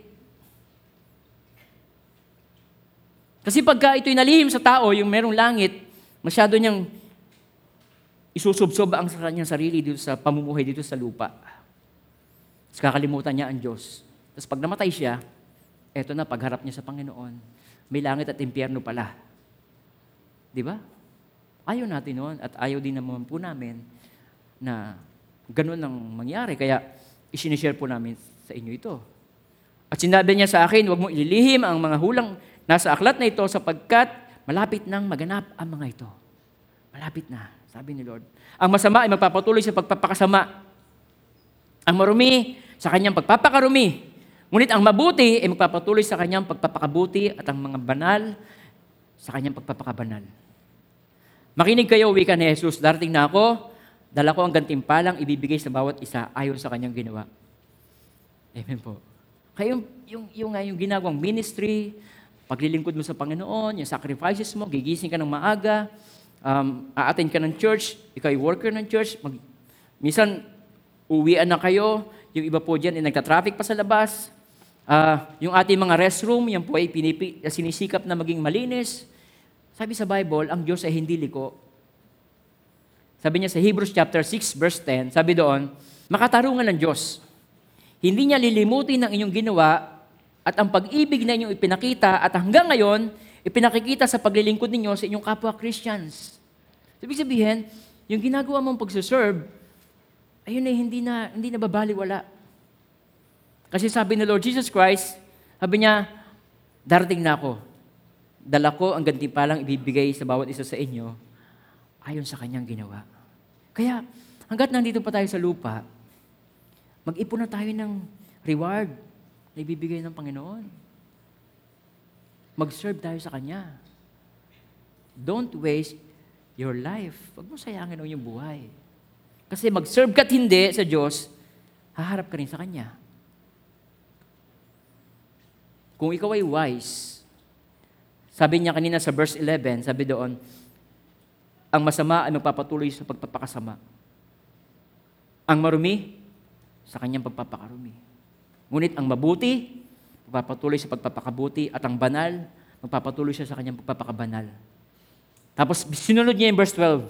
Kasi pagka ito'y nalihim sa tao, yung merong langit, masyado niyang isusubsob ang sa kanyang sarili dito sa pamumuhay dito sa lupa. Tapos kakalimutan niya ang Diyos. Tapos pag namatay siya, eto na, pagharap niya sa Panginoon, may langit at impyerno pala. Di ba? Ayaw natin noon at ayaw din naman po namin na ganun ang mangyari. Kaya isinishare po namin sa inyo ito. At sinabi niya sa akin, huwag mo ililihim ang mga hulang nasa aklat na ito sapagkat malapit nang maganap ang mga ito. Malapit na. Sabi ni Lord. Ang masama ay magpapatuloy sa pagpapakasama. Ang marumi sa kanyang pagpapakarumi. Ngunit ang mabuti ay magpapatuloy sa kanyang pagpapakabuti at ang mga banal sa kanyang pagpapakabanal. Makinig kayo, wika ni Jesus, darating na ako, dala ko ang gantimpalang ibibigay sa bawat isa ayon sa kanyang ginawa. Amen po. Kaya yung, yung, yung, yung ginagawang ministry, paglilingkod mo sa Panginoon, yung sacrifices mo, gigising ka ng maaga, um, a-attend ka ng church, ikaw ay worker ng church, mag, minsan uwian na kayo, yung iba po dyan ay nagta-traffic pa sa labas, uh, yung ating mga restroom, yan po ay pinipi, sinisikap na maging malinis. Sabi sa Bible, ang Diyos ay hindi liko. Sabi niya sa Hebrews chapter 6 verse 10, sabi doon, makatarungan ng Diyos. Hindi niya lilimutin ang inyong ginawa at ang pag-ibig na inyong ipinakita at hanggang ngayon, ipinakikita sa paglilingkod ninyo sa inyong kapwa Christians. Ibig sabihin, yung ginagawa mong pagsuserve, ayun ay hindi na, hindi na babaliwala. Kasi sabi ni Lord Jesus Christ, sabi niya, darating na ako. Dala ko ang gantimpalang ibibigay sa bawat isa sa inyo ayon sa kanyang ginawa. Kaya, hanggat nandito pa tayo sa lupa, mag-ipon na tayo ng reward na ibibigay ng Panginoon. Mag-serve tayo sa Kanya. Don't waste your life. Huwag mo sayangin ang iyong buhay. Kasi mag-serve ka't hindi sa Diyos, haharap ka rin sa Kanya. Kung ikaw ay wise, sabi niya kanina sa verse 11, sabi doon, ang masama ay magpapatuloy sa pagpapakasama. Ang marumi, sa kanyang pagpapakarumi. Ngunit ang mabuti, magpapatuloy sa pagpapakabuti, at ang banal, magpapatuloy siya sa kanyang pagpapakabanal. Tapos sinunod niya yung verse 12.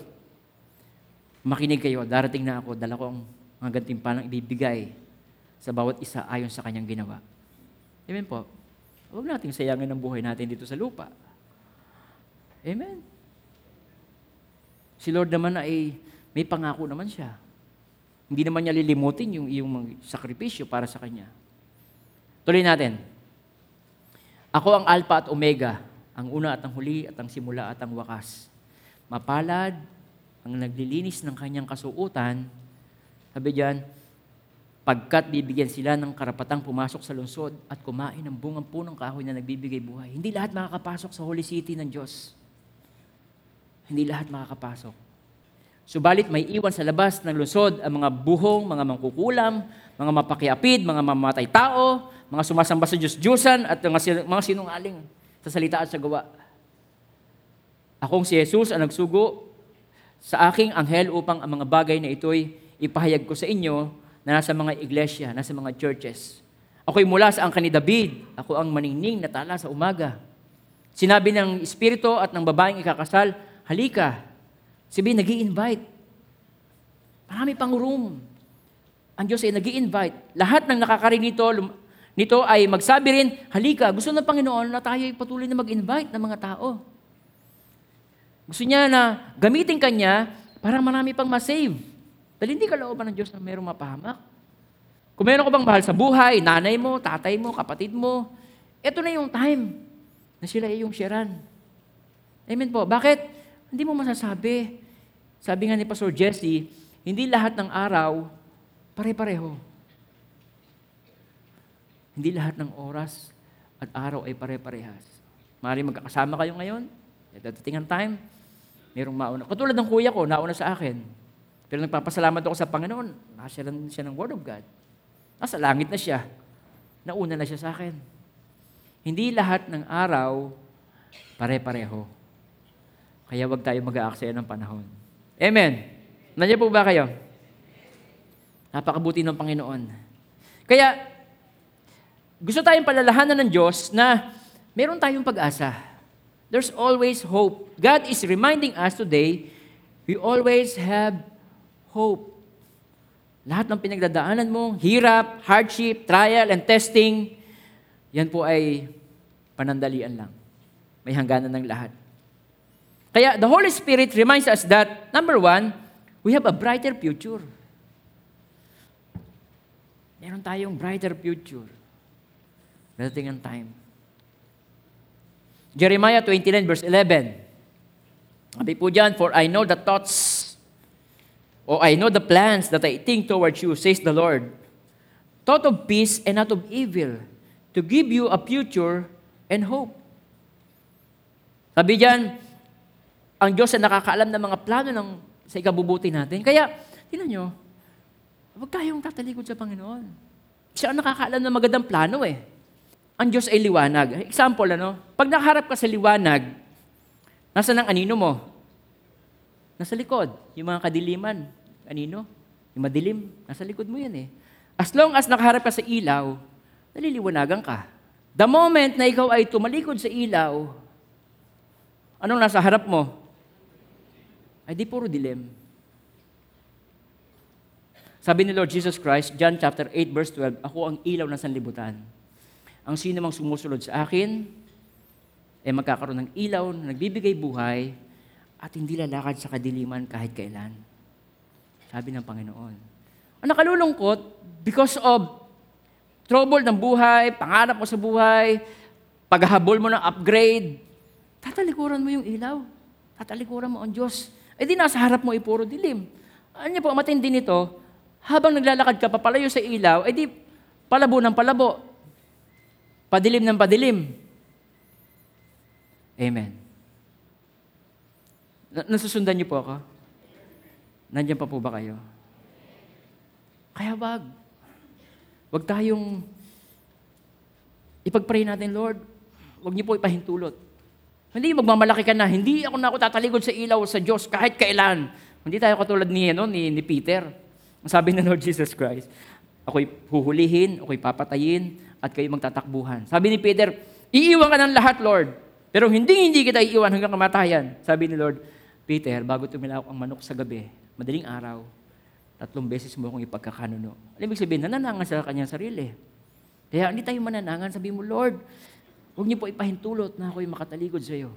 Makinig kayo, darating na ako, dala ko ang mga gantimpalang ibibigay sa bawat isa ayon sa kanyang ginawa. Amen po. Huwag nating sayangin ang buhay natin dito sa lupa. Amen. Si Lord naman ay may pangako naman siya. Hindi naman niya lilimutin yung iyong sakripisyo para sa Kanya. Tuloy natin. Ako ang Alpha at Omega, ang una at ang huli at ang simula at ang wakas. Mapalad ang naglilinis ng kanyang kasuutan, sabi diyan, pagkat bibigyan sila ng karapatang pumasok sa lungsod at kumain ng bungang punong kahoy na nagbibigay buhay. Hindi lahat makakapasok sa Holy City ng Diyos. Hindi lahat makakapasok. Subalit may iwan sa labas ng lungsod ang mga buhong, mga mangkukulam, mga mapakiapid, mga mamatay tao, mga sumasamba sa Diyos-Diyosan at mga, mga sinungaling sa salita at sa gawa. Akong si Jesus ang nagsugo sa aking anghel upang ang mga bagay na ito'y ipahayag ko sa inyo na nasa mga iglesia, nasa mga churches. Ako'y mula sa angka ni David. Ako ang maningning na tala sa umaga. Sinabi ng Espiritu at ng babaeng ikakasal, halika. Sabi, nag invite Marami pang room. Ang Diyos ay nag invite Lahat ng nakakarinig nito, nito ay magsabi rin, halika, gusto ng Panginoon na tayo ay patuloy na mag-invite ng mga tao. Gusto niya na gamitin kanya para marami pang masave. Dahil hindi ka looban ng Diyos na mayroong mapahamak. Kung meron ka bang mahal sa buhay, nanay mo, tatay mo, kapatid mo, ito na yung time na sila ay yung sharan. Amen po. Bakit? Hindi mo masasabi. Sabi nga ni Pastor Jesse, hindi lahat ng araw pare-pareho. Hindi lahat ng oras at araw ay pare-parehas. Mari magkakasama kayo ngayon, at dadating ang time, mayroong mauna. Katulad ng kuya ko, nauna sa akin. Pero nagpapasalamat ako sa Panginoon, nasa lang siya ng Word of God. Nasa langit na siya. Nauna na siya sa akin. Hindi lahat ng araw pare-pareho. Kaya wag tayo mag-aaksaya ng panahon. Amen. Nandiyan po ba kayo? Napakabuti ng Panginoon. Kaya, gusto tayong palalahanan ng Diyos na meron tayong pag-asa. There's always hope. God is reminding us today, we always have hope. Lahat ng pinagdadaanan mo, hirap, hardship, trial, and testing, yan po ay panandalian lang. May hangganan ng lahat. Kaya the Holy Spirit reminds us that, number one, we have a brighter future. Meron tayong brighter future. Dadating ang time. Jeremiah 29 verse 11. Sabi po dyan, For I know the thoughts, or I know the plans that I think towards you, says the Lord. Thought of peace and not of evil, to give you a future and hope. Sabi dyan, ang Diyos ay nakakaalam ng mga plano ng, sa ikabubuti natin. Kaya, tinan nyo, huwag tayong tatalikod sa Panginoon. Siya ang nakakaalam ng magandang plano eh. Ang Diyos ay liwanag. Example, ano? Pag nakaharap ka sa liwanag, nasa ng anino mo? Nasa likod. Yung mga kadiliman. Anino? Yung madilim. Nasa likod mo yan eh. As long as nakaharap ka sa ilaw, naliliwanagan ka. The moment na ikaw ay tumalikod sa ilaw, anong nasa harap mo? Ay di puro dilim. Sabi ni Lord Jesus Christ, John chapter 8 verse 12, Ako ang ilaw ng sanlibutan. Ang sino mang sumusunod sa akin, ay magkakaroon ng ilaw na nagbibigay buhay at hindi lalakad sa kadiliman kahit kailan. Sabi ng Panginoon. Ang nakalulungkot, because of trouble ng buhay, pangarap mo sa buhay, paghahabol mo ng upgrade, tatalikuran mo yung ilaw. Tatalikuran mo ang Diyos. Eh di nasa harap mo ay puro dilim. Ano niyo po, matindi nito, habang naglalakad ka papalayo sa ilaw, eh di palabo ng palabo. Padilim ng padilim. Amen. Na- nasusundan niyo po ako? Nandiyan pa po ba kayo? Kaya wag. Wag tayong ipag-pray natin, Lord, wag niyo po ipahintulot. Hindi magmamalaki ka na, hindi ako na ako tatalikod sa ilaw sa Diyos kahit kailan. Hindi tayo katulad ni, ano, ni, ni Peter. Ang sabi ng Lord Jesus Christ, ako'y huhulihin, ako'y papatayin, at kayo magtatakbuhan. Sabi ni Peter, iiwan ka ng lahat, Lord. Pero hindi hindi kita iiwan hanggang kamatayan. Sabi ni Lord, Peter, bago tumilawak ang manok sa gabi, madaling araw, tatlong beses mo akong ipagkakanuno. Ano ibig sabihin? Nananangan sa kanyang sarili. Kaya hindi tayo mananangan. Sabi mo, Lord, huwag niyo po ipahintulot na ako'y makatalikod sa iyo.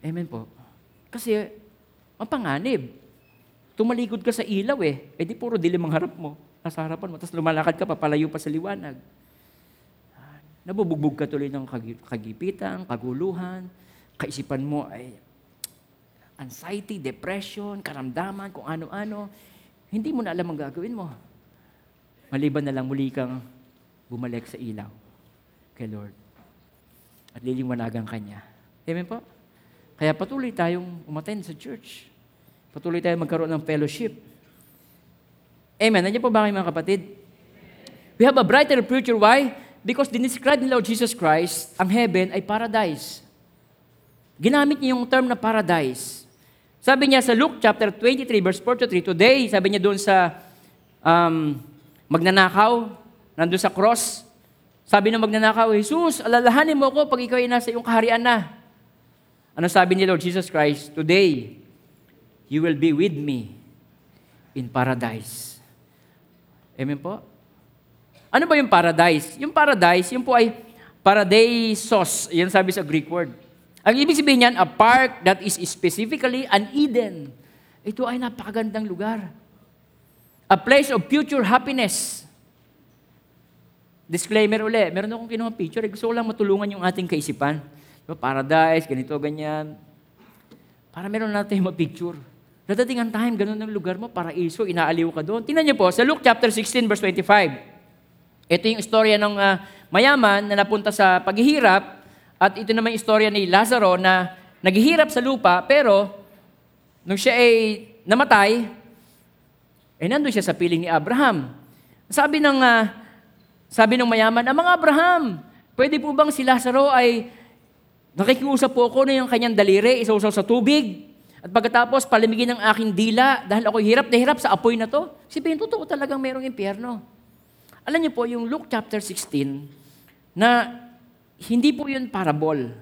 Amen po. Kasi, mapanganib. Tumalikod ka sa ilaw eh. Eh di puro dilim ang harap mo. Nasa harapan mo. Tapos lumalakad ka, papalayo pa sa liwanag. nabubugbog ka tuloy ng kagi- kagipitan, kaguluhan, kaisipan mo ay anxiety, depression, karamdaman, kung ano-ano. Hindi mo na alam ang gagawin mo. Maliban na lang muli kang bumalik sa ilaw kay Lord. At liliwanagan ka niya. Amen po? Kaya patuloy tayong umaten sa church. Patuloy tayong magkaroon ng fellowship. Amen. Nandiyan po ba kayo mga kapatid? We have a brighter future. Why? Because dinescribe ni Lord Jesus Christ, ang heaven ay paradise. Ginamit niya yung term na paradise. Sabi niya sa Luke chapter 23 verse 4 to 3, today, sabi niya doon sa um, magnanakaw, nandun sa cross, sabi ng magnanakaw, Jesus, alalahanin mo ko pag ikaw ay nasa iyong kaharian na. Ano sabi ni Lord Jesus Christ? Today, you will be with me in paradise. Amen po? Ano ba yung paradise? Yung paradise, yun po ay paradisos. Yan sabi sa Greek word. Ang ibig sabihin niyan, a park that is specifically an Eden. Ito ay napakagandang lugar. A place of future happiness. Disclaimer uli, meron akong kinuha picture. Eh, gusto ko lang matulungan yung ating kaisipan. Diba, paradise, ganito, ganyan. Para meron natin ma-picture. Dadating ang time, ganun ang lugar mo, paraiso, inaaliw ka doon. Tingnan niyo po, sa Luke chapter 16, verse 25. Ito yung istorya ng ah, mayaman na napunta sa paghihirap at ito naman yung istorya ni Lazaro na naghihirap sa lupa pero nung siya ay namatay, eh nandun siya sa piling ni Abraham. Sabi ng, ah, sabi ng mayaman, Amang Abraham, pwede po bang si Lazaro ay nakikiusap po ako na yung kanyang daliri, isausaw sa tubig, at pagkatapos palimigin ng aking dila dahil ako hirap na hirap sa apoy na to. Sipin, totoo talagang merong impyerno. Alam niyo po, yung Luke chapter 16, na hindi po yun parable.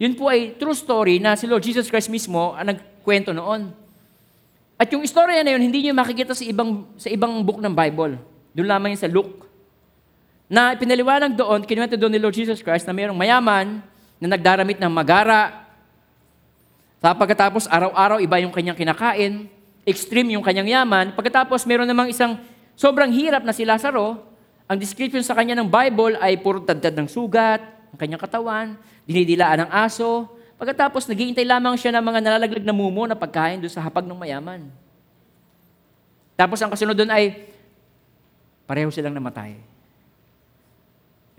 Yun po ay true story na si Lord Jesus Christ mismo ang nagkwento noon. At yung istorya na yun, hindi niyo makikita sa ibang, sa ibang book ng Bible. Doon lamang yun sa Luke. Na pinaliwanag doon, kinuwento doon ni Lord Jesus Christ na mayroong mayaman na nagdaramit ng magara. Pagkatapos, araw-araw, iba yung kanyang kinakain. Extreme yung kanyang yaman. Pagkatapos, meron namang isang sobrang hirap na si Lazaro. Ang description sa kanya ng Bible ay puro tadtad ng sugat, ang kanyang katawan, dinidilaan ng aso. Pagkatapos, naghihintay lamang siya ng mga nalalaglag na mumo na pagkain doon sa hapag ng mayaman. Tapos ang kasunod doon ay, pareho silang namatay.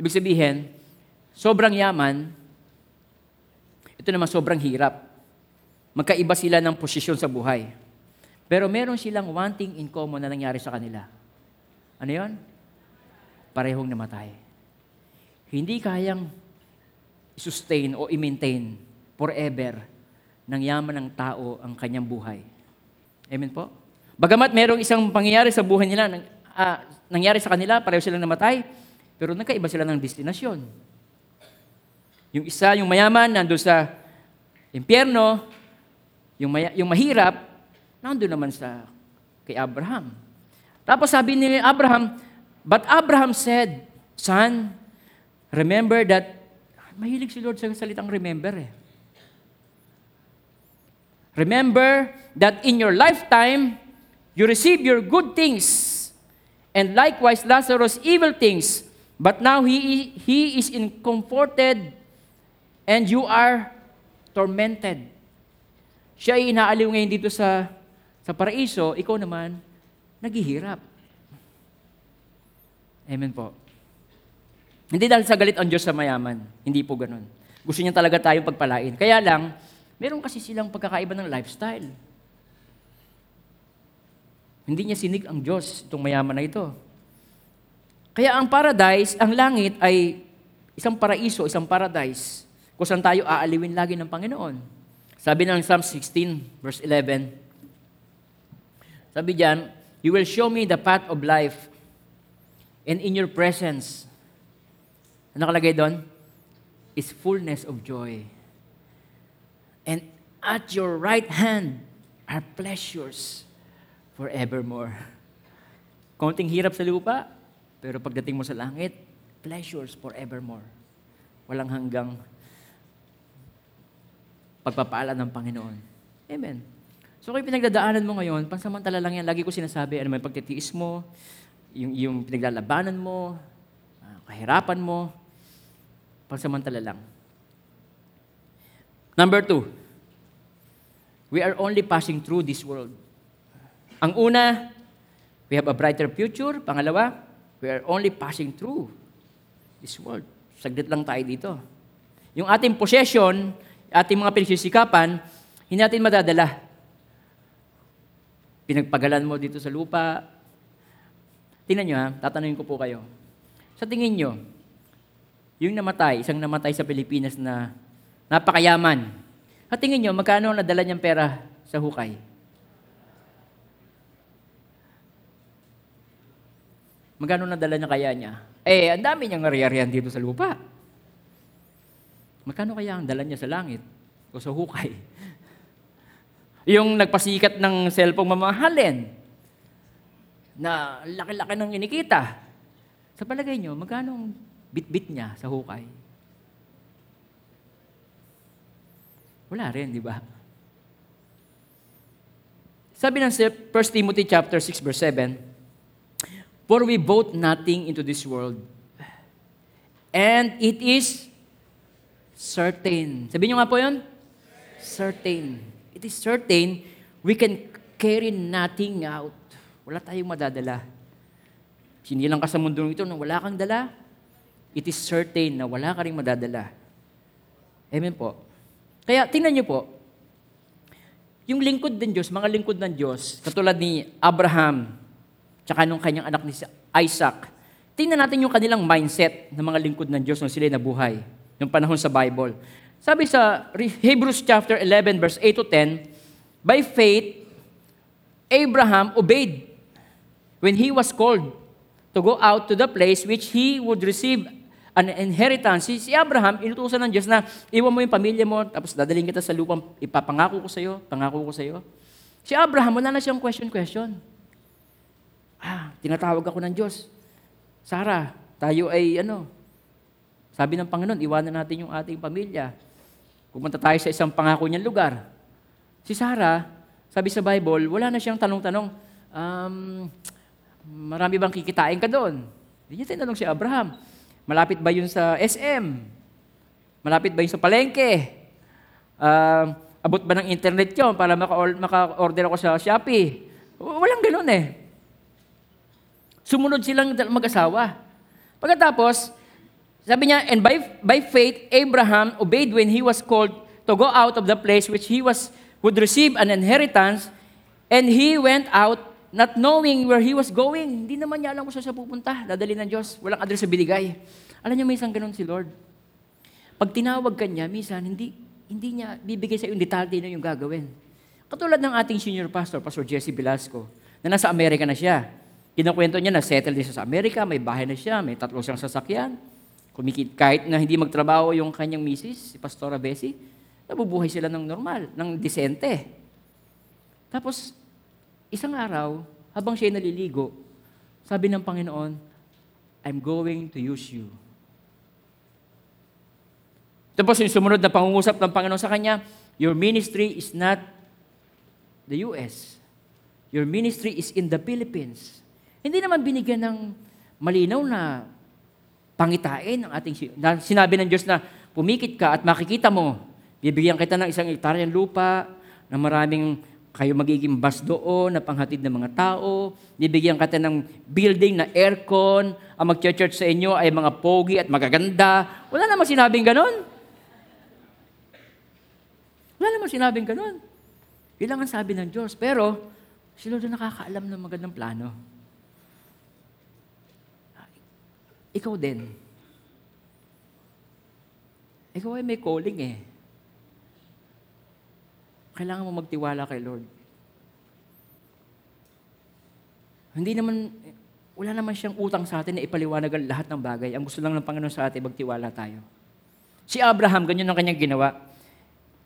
Ibig sabihin, sobrang yaman, ito naman sobrang hirap. Magkaiba sila ng posisyon sa buhay. Pero meron silang one thing in common na nangyari sa kanila. Ano yon? Parehong namatay. Hindi kayang sustain o i-maintain forever ng yaman ng tao ang kanyang buhay. Amen po? Bagamat merong isang pangyayari sa buhay nila, nang, ah, nangyari sa kanila, pareho silang namatay, pero nagkaiba sila ng destinasyon. Yung isa, yung mayaman, nandun sa impyerno, yung, maya, yung mahirap, nandun naman sa kay Abraham. Tapos sabi ni Abraham, But Abraham said, Son, remember that, mahilig si Lord sa salitang remember eh. Remember that in your lifetime, you receive your good things, and likewise Lazarus evil things, but now he, he is comforted, and you are tormented. Siya ay inaaliw ngayon dito sa, sa paraiso, ikaw naman, naghihirap. Amen po. Hindi dahil sa galit ang Diyos sa mayaman. Hindi po ganun. Gusto niya talaga tayong pagpalain. Kaya lang, meron kasi silang pagkakaiba ng lifestyle. Hindi niya sinig ang Diyos, itong mayaman na ito. Kaya ang paradise, ang langit ay isang paraiso, isang paradise, kung saan tayo aaliwin lagi ng Panginoon. Sabi ng Psalm 16, verse 11, sabi diyan, You will show me the path of life, and in your presence, ano nakalagay doon? Is fullness of joy. And at your right hand are pleasures forevermore. Konting hirap sa lupa, pero pagdating mo sa langit, pleasures forevermore. Walang hanggang pagpapala ng Panginoon. Amen. So kung pinagdadaanan mo ngayon, pansamantala lang yan, lagi ko sinasabi, ano may pagtitiis mo, yung, yung pinaglalabanan mo, uh, kahirapan mo, Pansamantala lang. Number two, we are only passing through this world. Ang una, we have a brighter future. Pangalawa, we are only passing through this world. Saglit lang tayo dito. Yung ating possession, ating mga pinagsisikapan, hindi natin madadala. Pinagpagalan mo dito sa lupa. Tingnan nyo ha, tatanungin ko po kayo. Sa tingin nyo, yung namatay, isang namatay sa Pilipinas na napakayaman, sa tingin nyo, magkano ang nadala niyang pera sa hukay? Magkano nadala niya kaya niya? Eh, ang dami niyang ari dito sa lupa. Magkano kaya ang dala niya sa langit o sa hukay? Yung nagpasikat ng cellphone mamahalin, na laki-laki ng inikita. Sa palagay niyo, magkano ang bit-bit niya sa hukay? Wala rin, di ba? Sabi ng 1 Timothy chapter 6 verse 7, For we vote nothing into this world, and it is certain. Sabi niyo nga po yun? Certain. It is certain we can carry nothing out. Wala tayong madadala. Sinilang ka sa mundo ito na wala kang dala, it is certain na wala ka rin madadala. Amen po. Kaya tingnan niyo po, yung lingkod ng Diyos, mga lingkod ng Diyos, katulad ni Abraham, tsaka nung kanyang anak ni Isaac, tingnan natin yung kanilang mindset ng mga lingkod ng Diyos nung sila nabuhay, yung panahon sa Bible. Sabi sa Hebrews chapter 11 verse 8 to 10, By faith, Abraham obeyed when he was called to go out to the place which he would receive an inheritance. Si, Abraham, inutusan ng Diyos na iwan mo yung pamilya mo, tapos dadaling kita sa lupang ipapangako ko sa iyo, pangako ko sa iyo. Si Abraham, wala na siyang question-question. Ah, tinatawag ako ng Diyos. Sarah, tayo ay ano, sabi ng Panginoon, iwanan natin yung ating pamilya. Pumunta tayo sa isang pangako niyang lugar. Si Sarah, sabi sa Bible, wala na siyang tanong-tanong, um, marami bang kikitain ka doon? Hindi niya tinanong si Abraham. Malapit ba yun sa SM? Malapit ba yun sa palengke? Uh, abot ba ng internet yun para maka-order ako sa Shopee? Walang ganun eh. Sumunod silang mag-asawa. Pagkatapos, sabi niya, and by, by faith, Abraham obeyed when he was called to go out of the place which he was would receive an inheritance, and he went out not knowing where he was going. Hindi naman niya alam kung saan siya pupunta. Dadali ng Diyos. Walang address sa binigay. Alam niyo, may isang ganun si Lord. Pag tinawag ka niya, minsan, hindi, hindi niya bibigay sa iyo yung detalye na yung gagawin. Katulad ng ating senior pastor, Pastor Jesse Velasco, na nasa Amerika na siya. Kinakwento niya na settle din siya sa Amerika, may bahay na siya, may tatlo siyang sasakyan. Kumikit, kahit na hindi magtrabaho yung kanyang misis, si Pastora Bessie, nabubuhay sila ng normal, ng disente. Tapos, Isang araw, habang siya naliligo, sabi ng Panginoon, I'm going to use you. Tapos yung sumunod na pangungusap ng Panginoon sa kanya, your ministry is not the U.S. Your ministry is in the Philippines. Hindi naman binigyan ng malinaw na pangitain ng ating na sinabi ng Diyos na pumikit ka at makikita mo, bibigyan kita ng isang hektaryang lupa na maraming kayo magiging bus doon na panghatid ng mga tao. Bibigyan ka ng building na aircon. Ang mag-church sa inyo ay mga pogi at magaganda. Wala namang sinabing ganon. Wala namang sinabing ganon. Ilang ang sabi ng Diyos. Pero, si Lord nakakaalam ng magandang plano. Ikaw din. Ikaw ay may calling eh. Kailangan mo magtiwala kay Lord. Hindi naman, wala naman siyang utang sa atin na ipaliwanag ang lahat ng bagay. Ang gusto lang ng Panginoon sa atin, magtiwala tayo. Si Abraham, ganyan ang kanyang ginawa.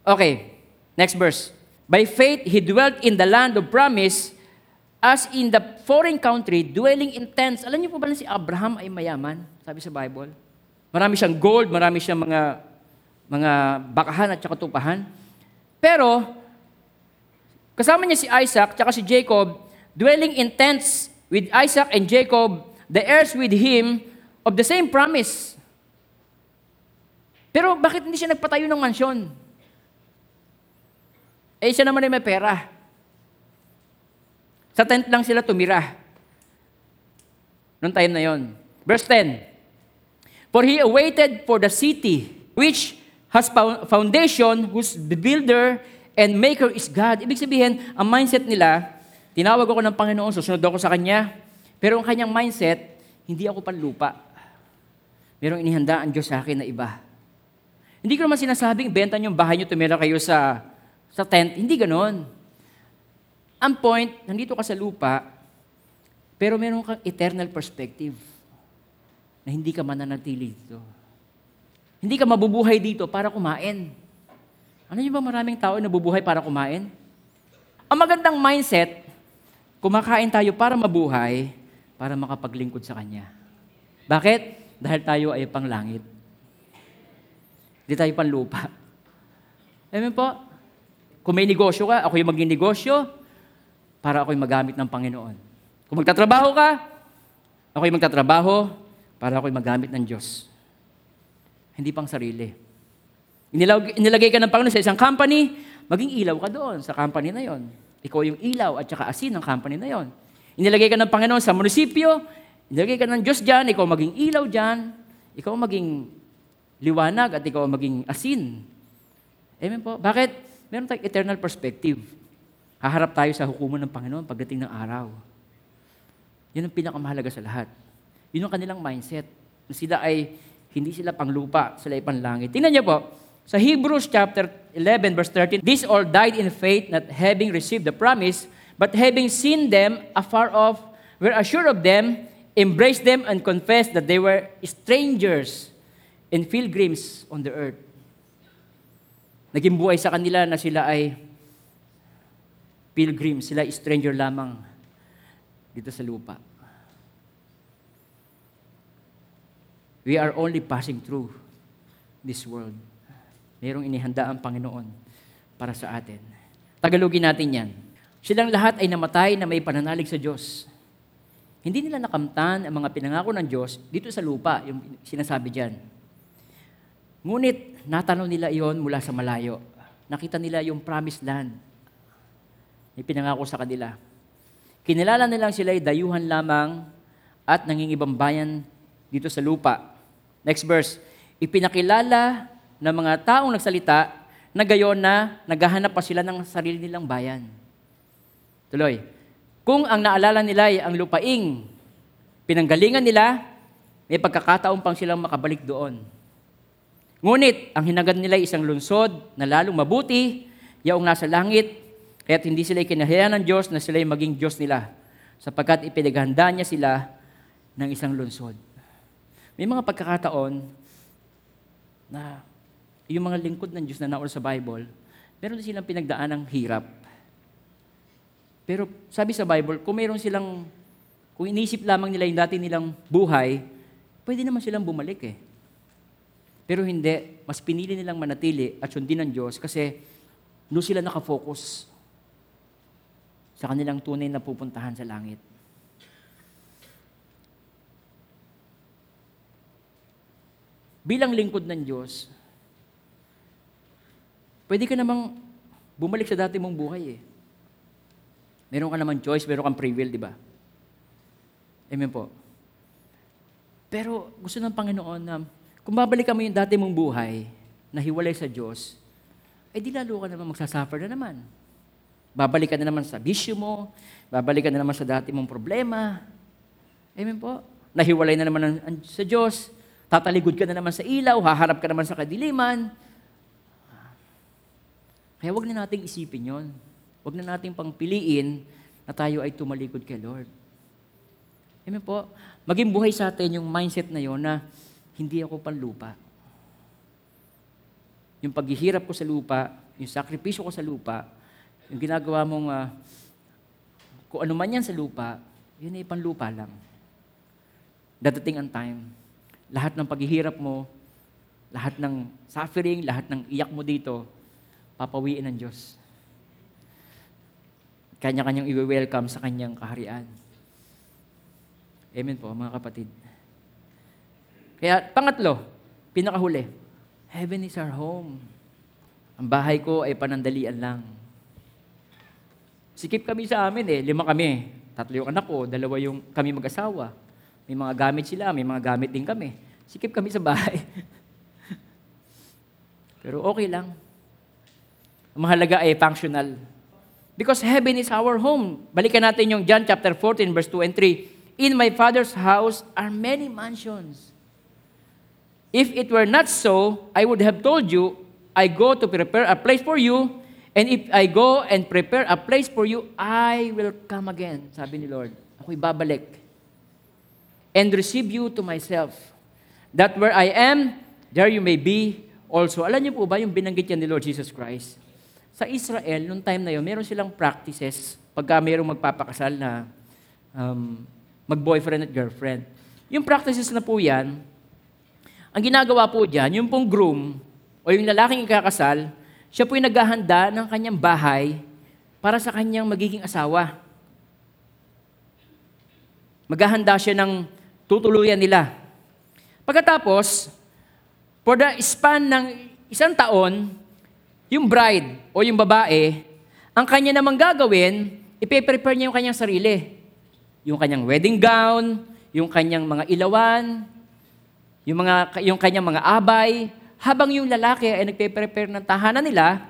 Okay, next verse. By faith, he dwelt in the land of promise as in the foreign country, dwelling in tents. Alam niyo po ba na si Abraham ay mayaman? Sabi sa Bible. Marami siyang gold, marami siyang mga mga bakahan at saka tupahan. Pero, kasama niya si Isaac at si Jacob, dwelling in tents with Isaac and Jacob, the heirs with him of the same promise. Pero bakit hindi siya nagpatayo ng mansyon? Eh, siya naman ay may pera. Sa tent lang sila tumira. Noong time na yon. Verse 10. For he awaited for the city, which has fou- foundation, whose builder and maker is God. Ibig sabihin, ang mindset nila, tinawag ako ng Panginoon, susunod ako sa Kanya. Pero ang kanyang mindset, hindi ako panlupa. Merong inihanda ang Diyos sa akin na iba. Hindi ko naman sinasabing, benta niyo yung bahay niyo, tumira kayo sa, sa tent. Hindi ganon. Ang point, nandito ka sa lupa, pero meron kang eternal perspective na hindi ka mananatili dito. Hindi ka mabubuhay dito para kumain. Ano yung ba maraming tao na nabubuhay para kumain? Ang magandang mindset, kumakain tayo para mabuhay, para makapaglingkod sa Kanya. Bakit? Dahil tayo ay panglangit. Hindi tayo panlupa. Amen po? Kung may negosyo ka, ako yung maging negosyo para ako'y magamit ng Panginoon. Kung magtatrabaho ka, ako'y magtatrabaho para ako'y magamit ng Diyos. Hindi pang sarili. Inilag, inilagay ka ng Panginoon sa isang company, maging ilaw ka doon sa company na yon. Ikaw yung ilaw at saka asin ng company na yon. Inilagay ka ng Panginoon sa munisipyo, inilagay ka ng Diyos dyan, ikaw maging ilaw dyan, ikaw maging liwanag at ikaw maging asin. Amen po. Bakit? Meron tayong eternal perspective. Haharap tayo sa hukuman ng Panginoon pagdating ng araw. Yun ang pinakamahalaga sa lahat. Yun ang kanilang mindset. Sila ay, hindi sila panglupa, sila ay panlangit. Tingnan niyo po, sa Hebrews chapter 11 verse 13, These all died in faith, not having received the promise, but having seen them afar off, were assured of them, embraced them, and confessed that they were strangers and pilgrims on the earth. Naging buhay sa kanila na sila ay pilgrim, sila stranger lamang dito sa lupa. We are only passing through this world. Mayroong inihanda ang Panginoon para sa atin. Tagalogin natin yan. Silang lahat ay namatay na may pananalig sa Diyos. Hindi nila nakamtan ang mga pinangako ng Diyos dito sa lupa, yung sinasabi dyan. Ngunit natanaw nila iyon mula sa malayo. Nakita nila yung promised land. May pinangako sa kanila. Kinilala nilang sila ay dayuhan lamang at nangingibang bayan dito sa lupa. Next verse. Ipinakilala ng mga taong nagsalita na gayon na naghahanap pa sila ng sarili nilang bayan. Tuloy. Kung ang naalala nila ay ang lupaing pinanggalingan nila, may pagkakataon pang silang makabalik doon. Ngunit, ang hinagad nila ay isang lunsod na lalong mabuti, yaong nasa langit, kaya't hindi sila ikinahiya ng Diyos na sila maging Diyos nila, sapagkat ipinaghanda niya sila ng isang lunsod. May mga pagkakataon na yung mga lingkod ng Diyos na naon sa Bible, meron silang pinagdaan ng hirap. Pero sabi sa Bible, kung meron silang, kung inisip lamang nila yung dati nilang buhay, pwede naman silang bumalik eh. Pero hindi, mas pinili nilang manatili at sundin ng Diyos kasi doon sila nakafocus sa kanilang tunay na pupuntahan sa langit. Bilang lingkod ng Diyos, pwede ka namang bumalik sa dati mong buhay eh. Meron ka naman choice, meron kang free will, di ba? Amen po. Pero gusto ng Panginoon na kung babalik mo yung dati mong buhay na hiwalay sa Diyos, eh di lalo ka naman magsasuffer na naman. Babalik ka na naman sa bisyo mo, babalik ka na naman sa dati mong problema. Amen po. Nahiwalay na naman sa Diyos, tataligod ka na naman sa ilaw, haharap ka naman sa kadiliman. Kaya wag na nating isipin yon. Wag na nating pangpiliin na tayo ay tumalikod kay Lord. Amen po. Maging buhay sa atin yung mindset na yon na hindi ako panlupa. Yung paghihirap ko sa lupa, yung sakripisyo ko sa lupa, yung ginagawa mong uh, kung ano man yan sa lupa, yun ay panlupa lang. Dadating ang time, lahat ng paghihirap mo, lahat ng suffering, lahat ng iyak mo dito, papawiin ng Diyos. Kanya-kanyang i-welcome sa kanyang kaharian. Amen po, mga kapatid. Kaya, pangatlo, pinakahuli, Heaven is our home. Ang bahay ko ay panandalian lang. Sikip kami sa amin eh, lima kami. Tatlo yung anak ko, dalawa yung kami mag-asawa. May mga gamit sila, may mga gamit din kami. Sikip kami sa bahay. Pero okay lang. Ang mahalaga ay functional. Because heaven is our home. Balikan natin yung John chapter 14 verse 2 and 3. In my Father's house are many mansions. If it were not so, I would have told you, I go to prepare a place for you, and if I go and prepare a place for you, I will come again, sabi ni Lord. Ako'y babalik. And receive you to myself, that where I am, there you may be also. Alam niyo po ba yung binanggit yan ni Lord Jesus Christ? Sa Israel, nung time na yun, meron silang practices pagka mayroong magpapakasal na um, mag-boyfriend at girlfriend. Yung practices na po yan, ang ginagawa po dyan, yung pong groom o yung lalaking ikakasal, siya po yung naghahanda ng kanyang bahay para sa kanyang magiging asawa. Maghahanda siya ng tutuluyan nila. Pagkatapos, for the span ng isang taon, yung bride o yung babae, ang kanya namang gagawin, ipe-prepare niya yung kanyang sarili. Yung kanyang wedding gown, yung kanyang mga ilawan, yung, mga, yung kanyang mga abay, habang yung lalaki ay nagpe-prepare ng tahanan nila,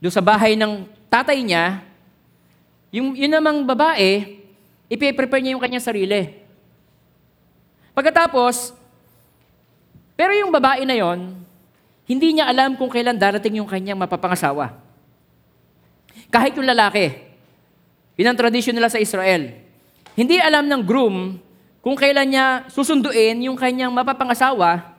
doon sa bahay ng tatay niya, yung, yun namang babae, ipe-prepare niya yung kanyang sarili. Pagkatapos, pero yung babae na yon, hindi niya alam kung kailan darating yung kanyang mapapangasawa. Kahit yung lalaki. Yun ang tradisyon nila sa Israel. Hindi alam ng groom kung kailan niya susunduin yung kanyang mapapangasawa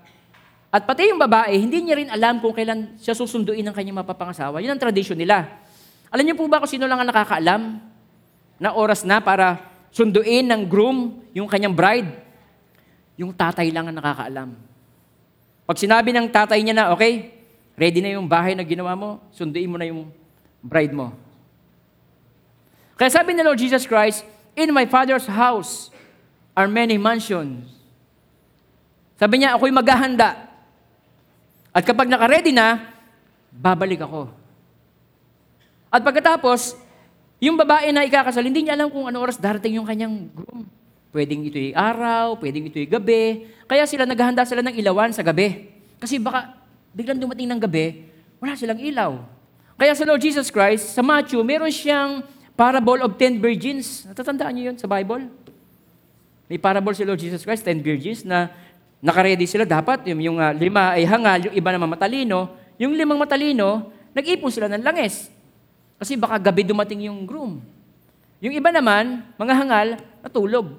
at pati yung babae, hindi niya rin alam kung kailan siya susunduin ng kanyang mapapangasawa. Yun ang tradisyon nila. Alam niyo po ba kung sino lang ang nakakaalam na oras na para sunduin ng groom yung kanyang bride? Yung tatay lang ang nakakaalam. Pag sinabi ng tatay niya na, okay, ready na yung bahay na ginawa mo, sunduin mo na yung bride mo. Kaya sabi ni Lord Jesus Christ, In my Father's house are many mansions. Sabi niya, ako'y maghahanda. At kapag nakaredy na, babalik ako. At pagkatapos, yung babae na ikakasal, hindi niya alam kung ano oras darating yung kanyang groom. Pwedeng ito'y araw, pwedeng ito'y gabi. Kaya sila naghahanda sila ng ilawan sa gabi. Kasi baka biglang dumating ng gabi, wala silang ilaw. Kaya sa Lord Jesus Christ, sa Matthew, meron siyang parable of ten virgins. Natatandaan niyo yun sa Bible? May parable si Lord Jesus Christ, ten virgins, na nakaredy sila dapat. Yung, yung uh, lima ay hangal, yung iba naman matalino. Yung limang matalino, nag-ipon sila ng langis. Kasi baka gabi dumating yung groom. Yung iba naman, mga hangal, natulog.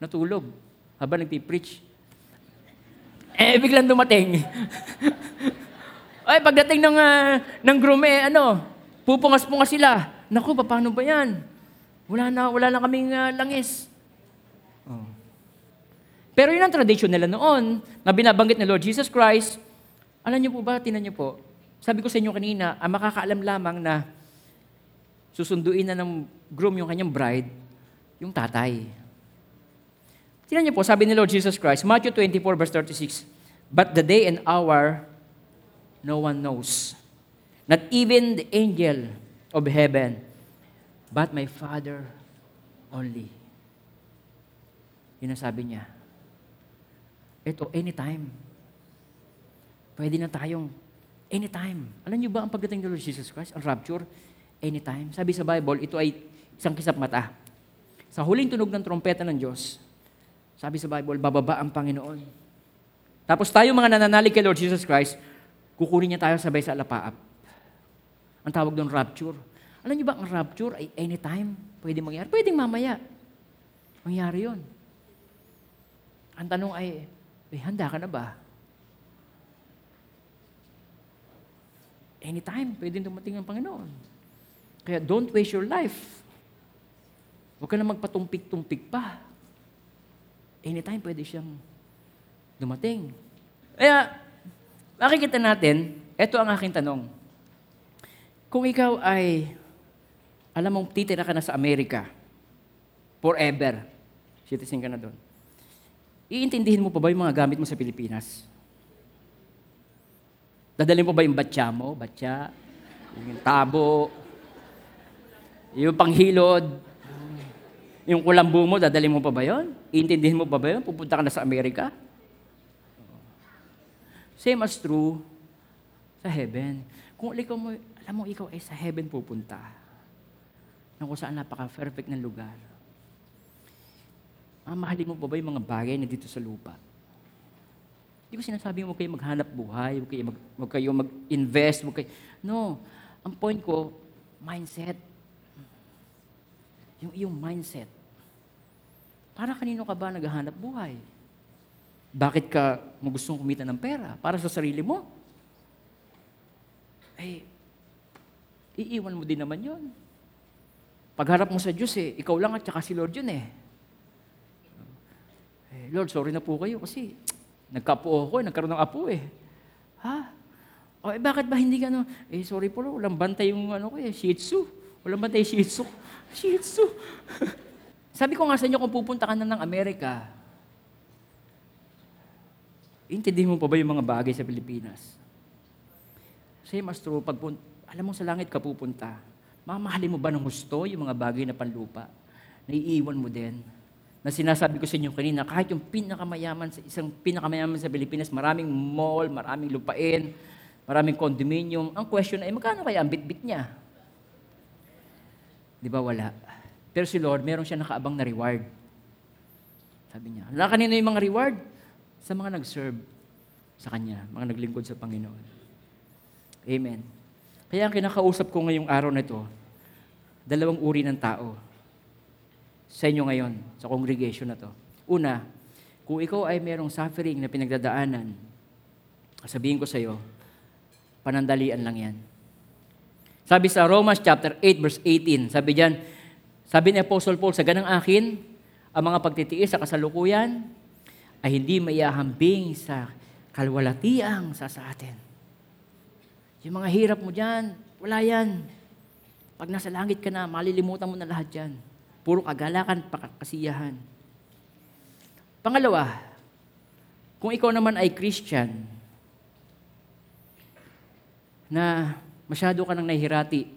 Natulog. Habang nagpi-preach. Eh, biglang dumating. Ay, pagdating ng, uh, ng groom, eh, ano, pupungas-pungas sila. Naku, paano ba yan? Wala na, wala na kaming uh, langis. Pero yun ang tradition nila noon, na binabanggit ni Lord Jesus Christ. Alam niyo po ba, tinan niyo po, sabi ko sa inyo kanina, ang makakaalam lamang na susunduin na ng groom yung kanyang bride, yung tatay. Tinan niyo po, sabi ni Lord Jesus Christ, Matthew 24 verse 36, But the day and hour, no one knows. Not even the angel of heaven, but my Father only. Yun ang sabi niya. Ito, anytime. Pwede na tayong anytime. Alam niyo ba ang pagdating ng Lord Jesus Christ, ang rapture, anytime. Sabi sa Bible, ito ay isang kisap mata. Sa huling tunog ng trompeta ng Diyos, sabi sa Bible, bababa ang Panginoon. Tapos tayo mga nananalig kay Lord Jesus Christ, kukunin niya tayo sabay sa alapaap. Ang tawag doon rapture. Alam niyo ba, ang rapture ay anytime pwede mangyari. Pwedeng mamaya. Mangyari yon. Ang tanong ay, eh, handa ka na ba? Anytime, pwedeng dumating ang Panginoon. Kaya don't waste your life. Huwag ka na magpatumpik-tumpik pa. Anytime, pwede siyang dumating. Kaya, makikita natin, ito ang aking tanong. Kung ikaw ay, alam mong titira ka na sa Amerika, forever, citizen ka na doon, iintindihin mo pa ba yung mga gamit mo sa Pilipinas? Dadalhin mo ba yung batya mo? Batya? Yung tabo? Yung panghilod? Yung kulambo mo, dadalhin mo pa ba yun? Iintindihin mo pa ba yun? Pupunta ka na sa Amerika? Same as true sa heaven. Kung ikaw mo, alam mo, ikaw ay sa heaven pupunta. Nang kung saan napaka-perfect ng lugar. Mamahalin mo pa ba yung mga bagay na dito sa lupa? Hindi ko sinasabi mo kayo maghanap buhay, huwag kayo, mag, huwag kayo mag-invest, huwag kayo... No. Ang point ko, mindset. Yung iyong mindset. Para kanino ka ba naghahanap buhay? Bakit ka mo kumita ng pera? Para sa sarili mo? Eh, iiwan mo din naman yon. Pagharap mo sa Diyos eh, ikaw lang at saka si Lord yun eh. Eh Lord, sorry na po kayo kasi nagkapo ako, nagkaroon ng apo eh. Ha? O eh, bakit ba hindi ka no? Eh, sorry po, Lord, walang bantay yung ano ko eh, Shih Tzu. Walang bantay Shih Tzu. Shih Tzu. Sabi ko nga sa inyo, kung pupunta ka na ng Amerika, intindihin mo pa ba yung mga bagay sa Pilipinas? Same as true, pag alam mo sa langit ka pupunta, mamahalin mo ba ng gusto yung mga bagay na panlupa? Naiiwan mo din. Na sinasabi ko sa inyo kanina, kahit yung pinakamayaman, sa isang pinakamayaman sa Pilipinas, maraming mall, maraming lupain, maraming condominium. Ang question ay, magkano kaya ang bitbit niya? Di ba wala? Pero si Lord, meron siya nakaabang na reward. Sabi niya, wala kanino yung mga reward? Sa mga nag-serve sa Kanya, mga naglingkod sa Panginoon. Amen. Kaya ang kinakausap ko ngayong araw na ito, dalawang uri ng tao sa inyo ngayon, sa congregation na to. Una, kung ikaw ay merong suffering na pinagdadaanan, sabihin ko sa iyo, panandalian lang yan. Sabi sa Romans chapter 8 verse 18, sabi diyan, sabi ni Apostle Paul, sa ganang akin, ang mga pagtitiis sa kasalukuyan ay hindi mayahambing sa kalwalatiang sa sa atin. Yung mga hirap mo dyan, wala yan. Pag nasa langit ka na, malilimutan mo na lahat yan. Puro kagalakan, pakakasiyahan. Pangalawa, kung ikaw naman ay Christian, na masyado ka nang nahihirati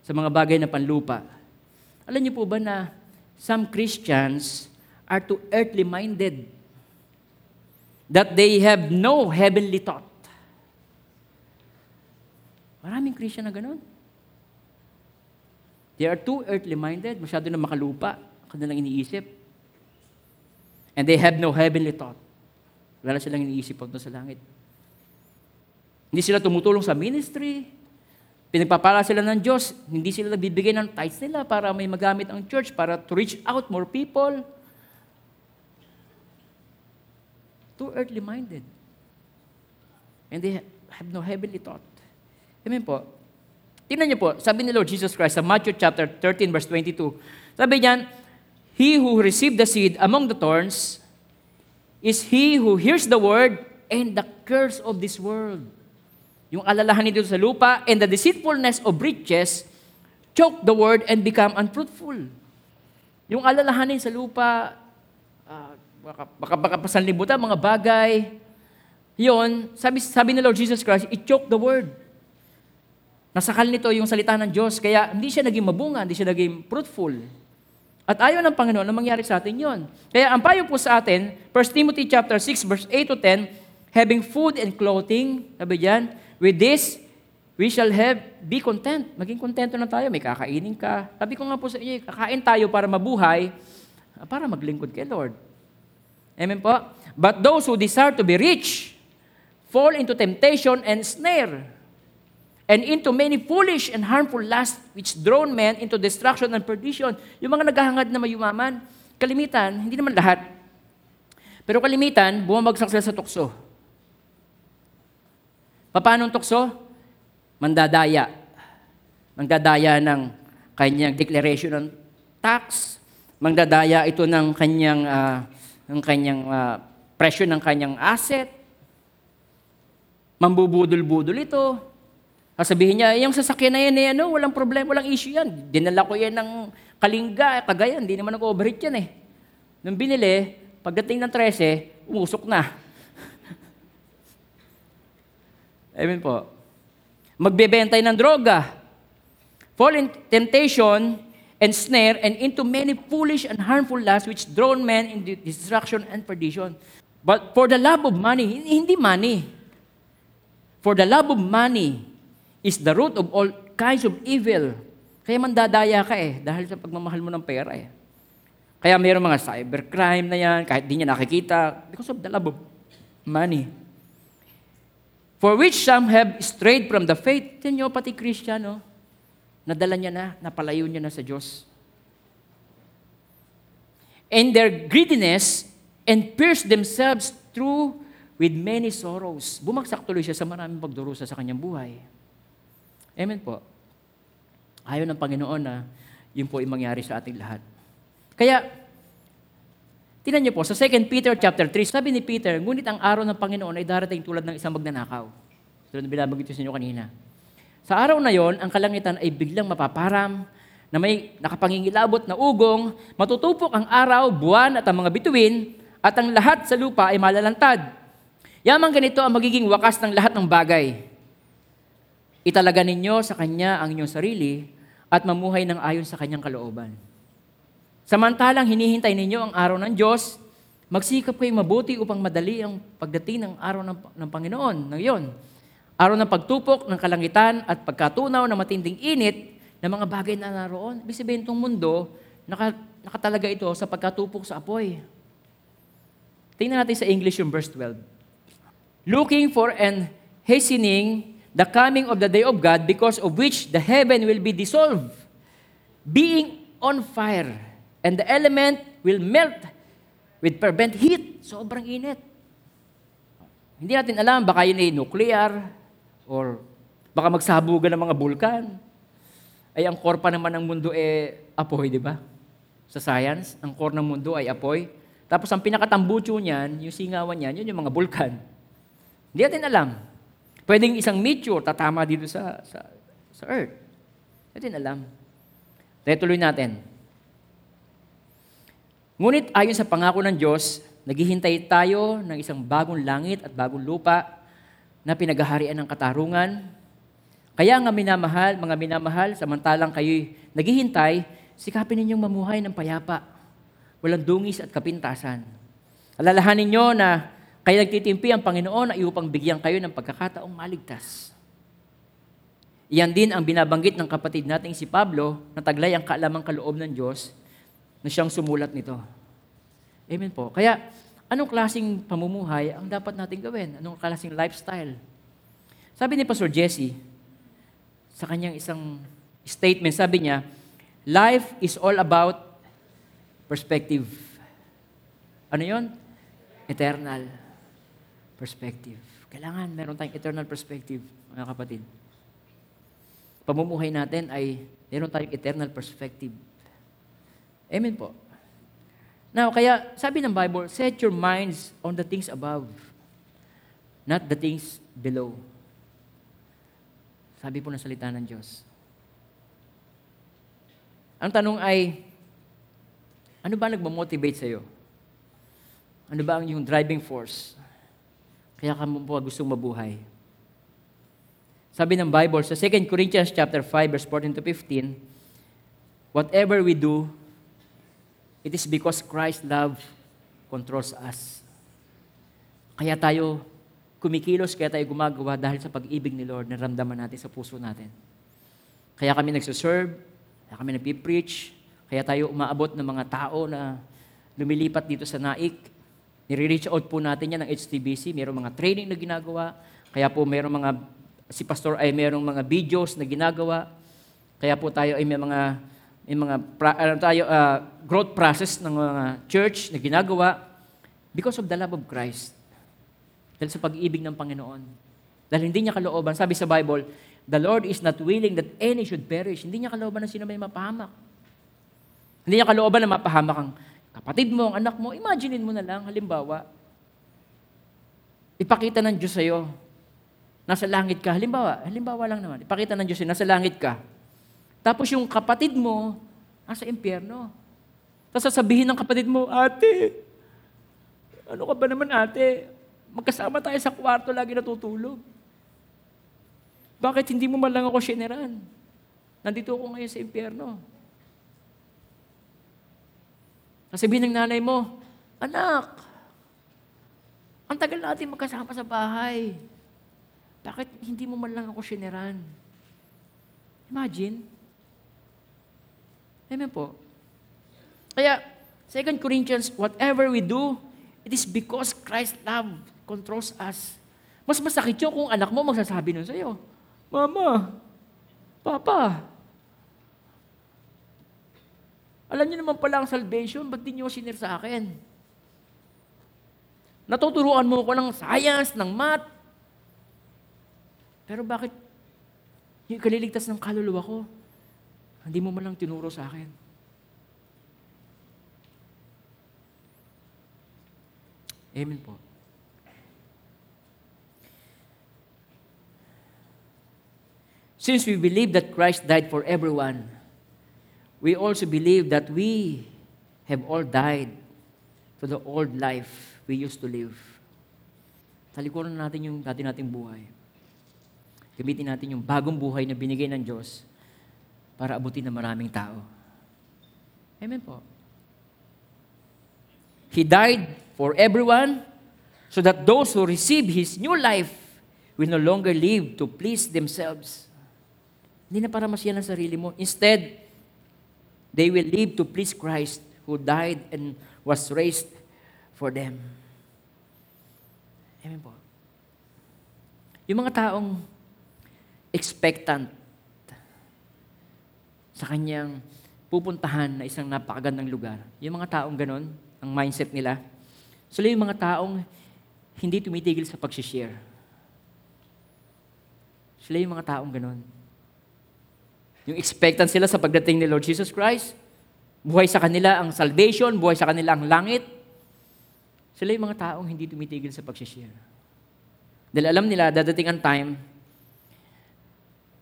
sa mga bagay na panlupa, alam niyo po ba na some Christians are too earthly minded that they have no heavenly thought. Maraming Christian na ganun. They are too earthly-minded, masyado na makalupa, kanilang iniisip. And they have no heavenly thought. Wala silang iniisip pagdating sa langit. Hindi sila tumutulong sa ministry. Pinagpapala sila ng Diyos. Hindi sila nagbibigay ng tithes nila para may magamit ang church, para to reach out more people. Too earthly-minded. And they have no heavenly thought. Amen po. Tingnan niyo po, sabi ni Lord Jesus Christ sa Matthew chapter 13 verse 22. Sabi niyan, He who received the seed among the thorns is he who hears the word and the curse of this world. Yung alalahanin dito sa lupa and the deceitfulness of riches choke the word and become unfruitful. Yung alalahanin sa lupa, uh, baka, baka, baka pasanlibutan, mga bagay, yon sabi, sabi ni Lord Jesus Christ, it choke the word. Nasakal nito yung salita ng Diyos, kaya hindi siya naging mabunga, hindi siya naging fruitful. At ayaw ng Panginoon na mangyari sa atin yon. Kaya ang payo po sa atin, 1 Timothy chapter 6, verse 8 to 10, having food and clothing, sabi diyan, with this, we shall have, be content. Maging kontento na tayo, may kakainin ka. Sabi ko nga po sa inyo, kakain tayo para mabuhay, para maglingkod kay Lord. Amen po? But those who desire to be rich, fall into temptation and snare, and into many foolish and harmful lusts which drawn men into destruction and perdition. Yung mga naghahangad na mayumaman, kalimitan, hindi naman lahat. Pero kalimitan, bumabagsak sila sa tukso. Paano ang tukso? Mandadaya. Mandadaya ng kanyang declaration ng tax. Mandadaya ito ng kanyang, uh, ng kanyang uh, presyo ng kanyang asset. Mambubudol-budol ito Sabihin niya, yung sasakyan na yan, eh, ano, walang problema, walang issue yan. Dinala ko yan ng Kalingga, Cagayan, hindi naman nag-overheat yan eh. Nung binili, pagdating ng 13, umusok na. Amen po. Magbebentay ng droga. Fall in temptation and snare and into many foolish and harmful lusts which drown men in destruction and perdition. But for the love of money, hindi money. For the love of money is the root of all kinds of evil. Kaya mandadaya ka eh, dahil sa pagmamahal mo ng pera eh. Kaya mayroong mga cybercrime na yan, kahit di niya nakikita, because of the love of money. For which some have strayed from the faith. Tingnan nyo, pati Christian, no? Nadala niya na, napalayo niya na sa Diyos. And their greediness and pierced themselves through with many sorrows. Bumagsak tuloy siya sa maraming pagdurusa sa kanyang buhay. Amen po. Ayaw ng Panginoon na yun po ay mangyari sa ating lahat. Kaya, tinan niyo po, sa 2 Peter chapter 3, sabi ni Peter, ngunit ang araw ng Panginoon ay darating tulad ng isang magnanakaw. Tulad na binabanggit ko sa inyo kanina. Sa araw na yon, ang kalangitan ay biglang mapaparam, na may nakapangingilabot na ugong, matutupok ang araw, buwan at ang mga bituin, at ang lahat sa lupa ay malalantad. Yamang ganito ang magiging wakas ng lahat ng bagay. Italaga ninyo sa Kanya ang inyong sarili at mamuhay ng ayon sa Kanyang kalooban. Samantalang hinihintay ninyo ang araw ng Diyos, magsikap kayo mabuti upang madali ang pagdating ng araw ng, ng Panginoon, ng iyon. Araw ng pagtupok ng kalangitan at pagkatunaw ng matinding init ng mga bagay na naroon. Ibig sabihin itong mundo, naka, nakatalaga ito sa pagkatupok sa apoy. Tingnan natin sa English yung verse 12. Looking for and hastening the coming of the day of God because of which the heaven will be dissolved, being on fire, and the element will melt with fervent heat. Sobrang init. Hindi natin alam, baka yun ay nuclear, or baka magsabugan ng mga bulkan. Ay ang core pa naman ng mundo eh apoy, di ba? Sa science, ang core ng mundo ay apoy. Tapos ang pinakatambucho niyan, yung singawan niyan, yun yung mga bulkan. Hindi natin alam. Pwedeng isang meteor tatama dito sa, sa, sa Earth. Natin alam. Kaya tuloy natin. Ngunit ayon sa pangako ng Diyos, naghihintay tayo ng isang bagong langit at bagong lupa na pinaghaharian ng katarungan. Kaya nga minamahal, mga minamahal, samantalang kayo'y naghihintay, sikapin ninyong mamuhay ng payapa, walang dungis at kapintasan. Alalahanin ninyo na kaya nagtitimpi ang Panginoon ay upang bigyan kayo ng pagkakataong maligtas. Iyan din ang binabanggit ng kapatid nating si Pablo na taglay ang kaalamang kaloob ng Diyos na siyang sumulat nito. Amen po. Kaya, anong klaseng pamumuhay ang dapat natin gawin? Anong klaseng lifestyle? Sabi ni Pastor Jesse, sa kanyang isang statement, sabi niya, life is all about perspective. Ano yon? Eternal perspective. Kailangan meron tayong eternal perspective, mga kapatid. Pamumuhay natin ay meron tayong eternal perspective. Amen po. Now, kaya sabi ng Bible, set your minds on the things above, not the things below. Sabi po ng salita ng Diyos. Ang tanong ay, ano ba nagmamotivate sa'yo? Ano ba ang yung driving force? Kaya ka mo po gustong mabuhay. Sabi ng Bible sa 2 Corinthians chapter 5 verse 14 to 15, whatever we do, it is because Christ's love controls us. Kaya tayo kumikilos, kaya tayo gumagawa dahil sa pag-ibig ni Lord na ramdaman natin sa puso natin. Kaya kami nagsuserve, kaya kami nagpipreach, kaya tayo umaabot ng mga tao na lumilipat dito sa naik, Nire-reach out po natin yan ng HTBC. Mayroong mga training na ginagawa. Kaya po mayroong mga, si pastor ay mayroong mga videos na ginagawa. Kaya po tayo ay may mga, may mga ano tayo, uh, growth process ng mga church na ginagawa because of the love of Christ. Dahil sa pag-ibig ng Panginoon. Dahil hindi niya kalooban. Sabi sa Bible, the Lord is not willing that any should perish. Hindi niya kalooban na sino may mapahamak. Hindi niya kalooban na mapahamak ang kapatid mo, ang anak mo, imaginein mo na lang, halimbawa, ipakita ng Diyos sa'yo, nasa langit ka, halimbawa, halimbawa lang naman, ipakita ng Diyos sa'yo, nasa langit ka. Tapos yung kapatid mo, nasa impyerno. Tapos sasabihin ng kapatid mo, ate, ano ka ba naman ate? Magkasama tayo sa kwarto, lagi natutulog. Bakit hindi mo man lang ako sineran? Nandito ako ngayon sa impyerno. Sasabihin ng nanay mo, Anak, ang tagal natin magkasama sa bahay. Bakit hindi mo man lang ako sineran? Imagine. Amen po. Kaya, 2 Corinthians, whatever we do, it is because Christ's love controls us. Mas masakit yun kung anak mo magsasabi nun sa'yo, Mama, Papa, alam niyo naman pala ang salvation, ba't di niyo sinir sa akin? Natuturuan mo ko ng science, ng math. Pero bakit yung kaliligtas ng kaluluwa ko, hindi mo man lang tinuro sa akin? Amen po. Since we believe that Christ died for everyone, we also believe that we have all died to the old life we used to live. Talikuran natin yung dati nating buhay. Gamitin natin yung bagong buhay na binigay ng Diyos para abutin ng maraming tao. Amen po. He died for everyone so that those who receive His new life will no longer live to please themselves. Hindi na para masyan ang sarili mo. Instead, they will live to please Christ who died and was raised for them. Amen po. Yung mga taong expectant sa kanyang pupuntahan na isang napakagandang lugar. Yung mga taong ganon, ang mindset nila, sila yung mga taong hindi tumitigil sa pag-share. Sila yung mga taong ganon. Yung expectant sila sa pagdating ni Lord Jesus Christ, buhay sa kanila ang salvation, buhay sa kanila ang langit. Sila yung mga taong hindi tumitigil sa pag-share. Dahil alam nila, dadating ang time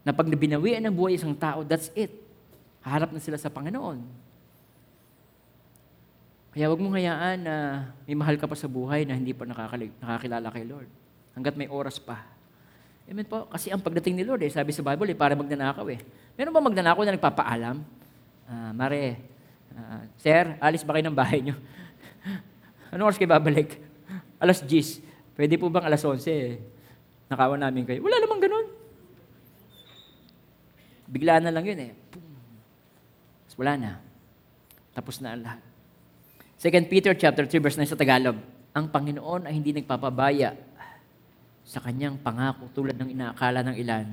na pag nabinawian ng buhay isang tao, that's it. Haharap na sila sa Panginoon. Kaya huwag mong hayaan na may mahal ka pa sa buhay na hindi pa nakakilala kay Lord. Hanggat may oras pa. Amen po. Kasi ang pagdating ni Lord, eh, sabi sa Bible, eh, para magnanakaw eh. Meron ba magnanakaw na nagpapaalam? Ah, Mare, ah, Sir, alis ba kayo ng bahay nyo? Anong oras kayo babalik? Alas 10. Pwede po bang alas 11? Eh? Nakawan namin kayo. Wala namang ganun. Bigla na lang yun eh. Tapos wala na. Tapos na ang lahat. 2 Peter chapter 3 verse 9 sa Tagalog. Ang Panginoon ay hindi nagpapabaya sa kanyang pangako tulad ng inaakala ng ilan.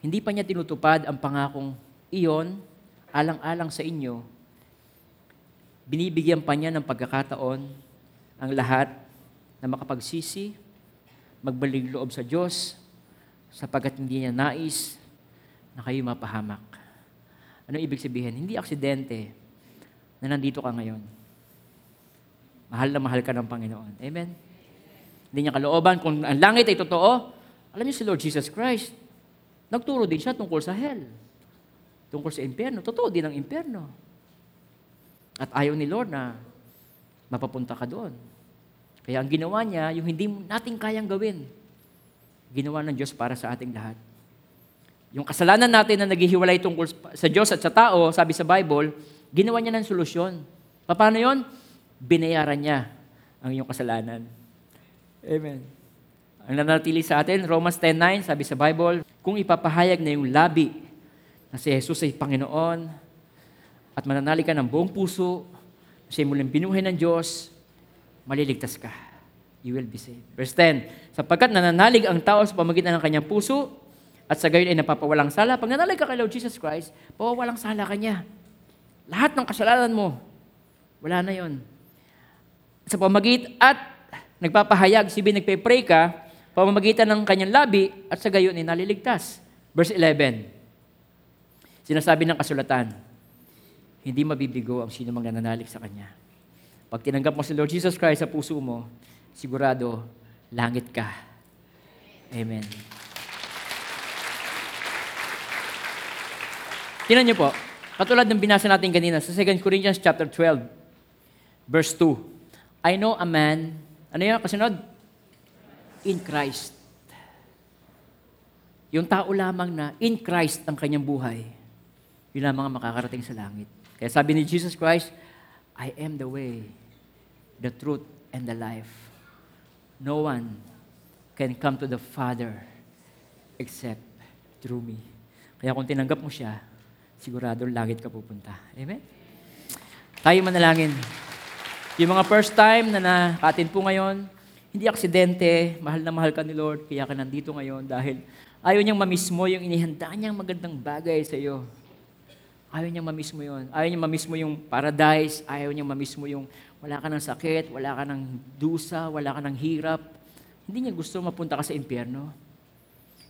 Hindi pa niya tinutupad ang pangakong iyon alang-alang sa inyo. Binibigyan pa niya ng pagkakataon ang lahat na makapagsisi, magbalik loob sa Diyos, sapagkat hindi niya nais na kayo mapahamak. Ano ibig sabihin? Hindi aksidente na nandito ka ngayon. Mahal na mahal ka ng Panginoon. Amen? Hindi niya kalooban. Kung ang langit ay totoo, alam niyo si Lord Jesus Christ, nagturo din siya tungkol sa hell. Tungkol sa impyerno. Totoo din ang impyerno. At ayaw ni Lord na mapapunta ka doon. Kaya ang ginawa niya, yung hindi natin kayang gawin, ginawa ng Diyos para sa ating lahat. Yung kasalanan natin na naghihiwalay tungkol sa Diyos at sa tao, sabi sa Bible, ginawa niya ng solusyon. Paano yon? Binayaran niya ang iyong kasalanan. Amen. Ang nanatili sa atin, Romans 10.9, sabi sa Bible, kung ipapahayag na yung labi na si Jesus ay Panginoon at mananali ka ng buong puso, siya muling binuhay ng Diyos, maliligtas ka. You will be saved. Verse 10, sapagkat nananalig ang tao sa pamagitan ng kanyang puso at sa gayon ay napapawalang sala. Pag nanalig ka kay Lord Jesus Christ, pawawalang sala ka niya. Lahat ng kasalanan mo, wala na yon. Sa pamagit at nagpapahayag, si bin nagpe-pray ka, pamamagitan ng kanyang labi at sa gayon ay naliligtas. Verse 11, sinasabi ng kasulatan, hindi mabibigo ang sino mang nananalig sa Kanya. Pag tinanggap mo si Lord Jesus Christ sa puso mo, sigurado, langit ka. Amen. Tinan niyo po, katulad ng binasa natin kanina sa 2 Corinthians chapter 12, verse 2. I know a man, ano yun, kasunod? In Christ. Yung tao lamang na in Christ ang kanyang buhay, yun lamang ang makakarating sa langit. Kaya sabi ni Jesus Christ, I am the way, the truth, and the life. No one can come to the Father except through me. Kaya kung tinanggap mo siya, sigurado langit ka pupunta. Amen? Tayo manalangin. Yung mga first time na nakatin po ngayon, hindi aksidente, mahal na mahal ka ni Lord, kaya ka nandito ngayon dahil ayaw niyang mamiss mo yung inihanda niyang magandang bagay sa iyo. Ayaw niyang mamiss mo yun. Ayaw niyang mamiss mo yung paradise. Ayaw niyang mamiss mo yung wala ka ng sakit, wala ka ng dusa, wala ka ng hirap. Hindi niya gusto mapunta ka sa impyerno.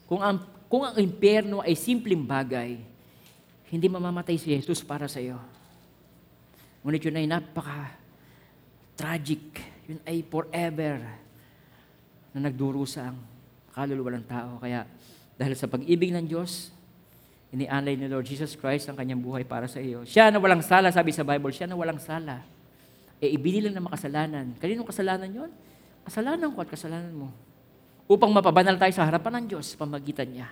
Kung ang, kung ang impyerno ay simpleng bagay, hindi mamamatay si Jesus para sa iyo. Ngunit yun ay napaka tragic. Yun ay forever na nagdurusa ang kaluluwa ng tao. Kaya dahil sa pag-ibig ng Diyos, inialay ni Lord Jesus Christ ang kanyang buhay para sa iyo. Siya na walang sala, sabi sa Bible, siya na walang sala. E ibinilang na makasalanan. Kaninong kasalanan yon? Kasalanan ko at kasalanan mo. Upang mapabanal tayo sa harapan ng Diyos, pamagitan niya.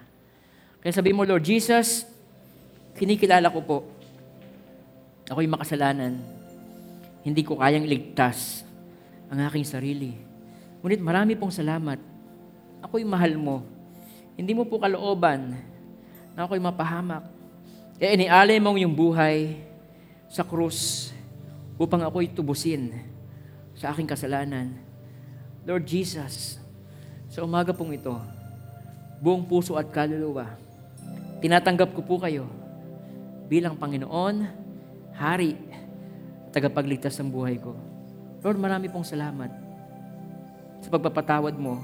Kaya sabi mo, Lord Jesus, kinikilala ko po, ako'y makasalanan. Hindi ko kayang iligtas ang aking sarili. Ngunit marami pong salamat. Ako'y mahal mo. Hindi mo po kalooban na ako'y mapahamak. Kaya inialay mong yung buhay sa krus upang ako'y tubusin sa aking kasalanan. Lord Jesus, sa umaga pong ito, buong puso at kaluluwa, tinatanggap ko po kayo bilang Panginoon, Hari, tagapagligtas ng buhay ko. Lord, marami pong salamat sa pagpapatawad mo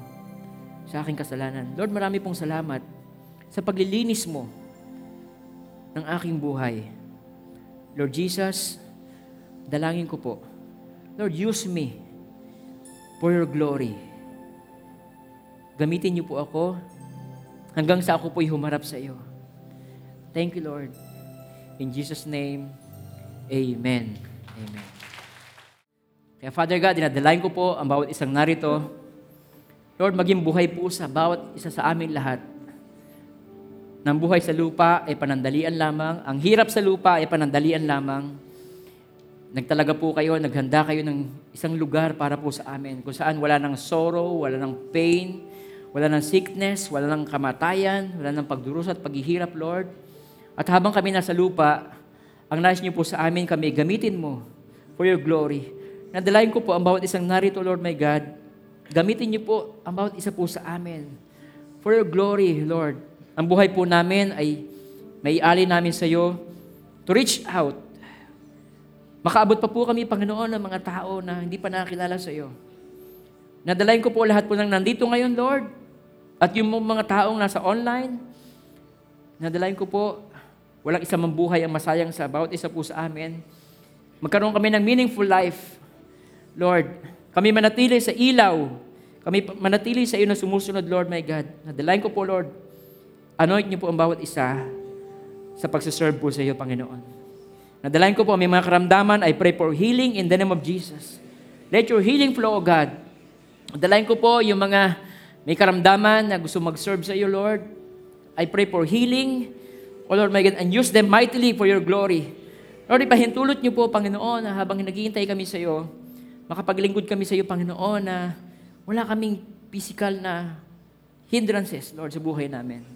sa aking kasalanan. Lord, marami pong salamat sa paglilinis mo ng aking buhay. Lord Jesus, dalangin ko po, Lord, use me for your glory. Gamitin niyo po ako hanggang sa ako po'y humarap sa iyo. Thank you, Lord. In Jesus' name, Amen. Amen. Kaya Father God, dinadalain ko po ang bawat isang narito. Lord, maging buhay po sa bawat isa sa amin lahat. Nang buhay sa lupa ay panandalian lamang. Ang hirap sa lupa ay panandalian lamang. Nagtalaga po kayo, naghanda kayo ng isang lugar para po sa amin. Kung saan wala ng sorrow, wala ng pain, wala ng sickness, wala ng kamatayan, wala ng pagdurusa at paghihirap, Lord. At habang kami nasa lupa, ang nais niyo po sa amin kami, gamitin mo for your glory. Nadalain ko po ang bawat isang narito, Lord my God. Gamitin niyo po ang bawat isa po sa amin. For your glory, Lord. Ang buhay po namin ay may ali namin sa iyo to reach out. Makaabot pa po kami, Panginoon, ng mga tao na hindi pa nakakilala sa iyo. Nadalain ko po lahat po ng nandito ngayon, Lord. At yung mga taong nasa online, nadalain ko po, walang isang mambuhay ang masayang sa bawat isa po sa amin. Magkaroon kami ng meaningful life. Lord, kami manatili sa ilaw. Kami manatili sa iyo na sumusunod, Lord my God. Nadalain ko po, Lord, anoint niyo po ang bawat isa sa pagsaserve po sa iyo, Panginoon. Nadalain ko po, may mga karamdaman, I pray for healing in the name of Jesus. Let your healing flow, O God. Nadalain ko po yung mga may karamdaman na gusto mag-serve sa iyo, Lord. I pray for healing, O Lord my God, and use them mightily for your glory. Lord, ipahintulot niyo po, Panginoon, na habang naghihintay kami sa iyo, makapaglingkod kami sa iyo, Panginoon, na wala kaming physical na hindrances, Lord, sa buhay namin.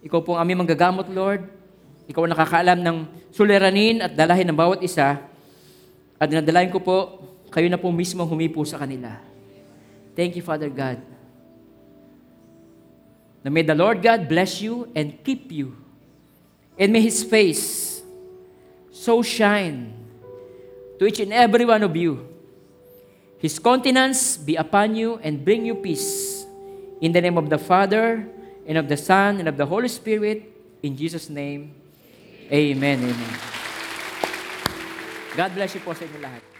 Ikaw po ang aming manggagamot, Lord. Ikaw ang nakakaalam ng suliranin at dalahin ng bawat isa. At dinadalain ko po, kayo na po mismo humipo sa kanila. Thank you, Father God. Na may the Lord God bless you and keep you. And may His face so shine to each and every one of you. His countenance be upon you and bring you peace. In the name of the Father, and of the Son, and of the Holy Spirit, in Jesus' name, Amen. Amen. God bless you po sa inyo lahat.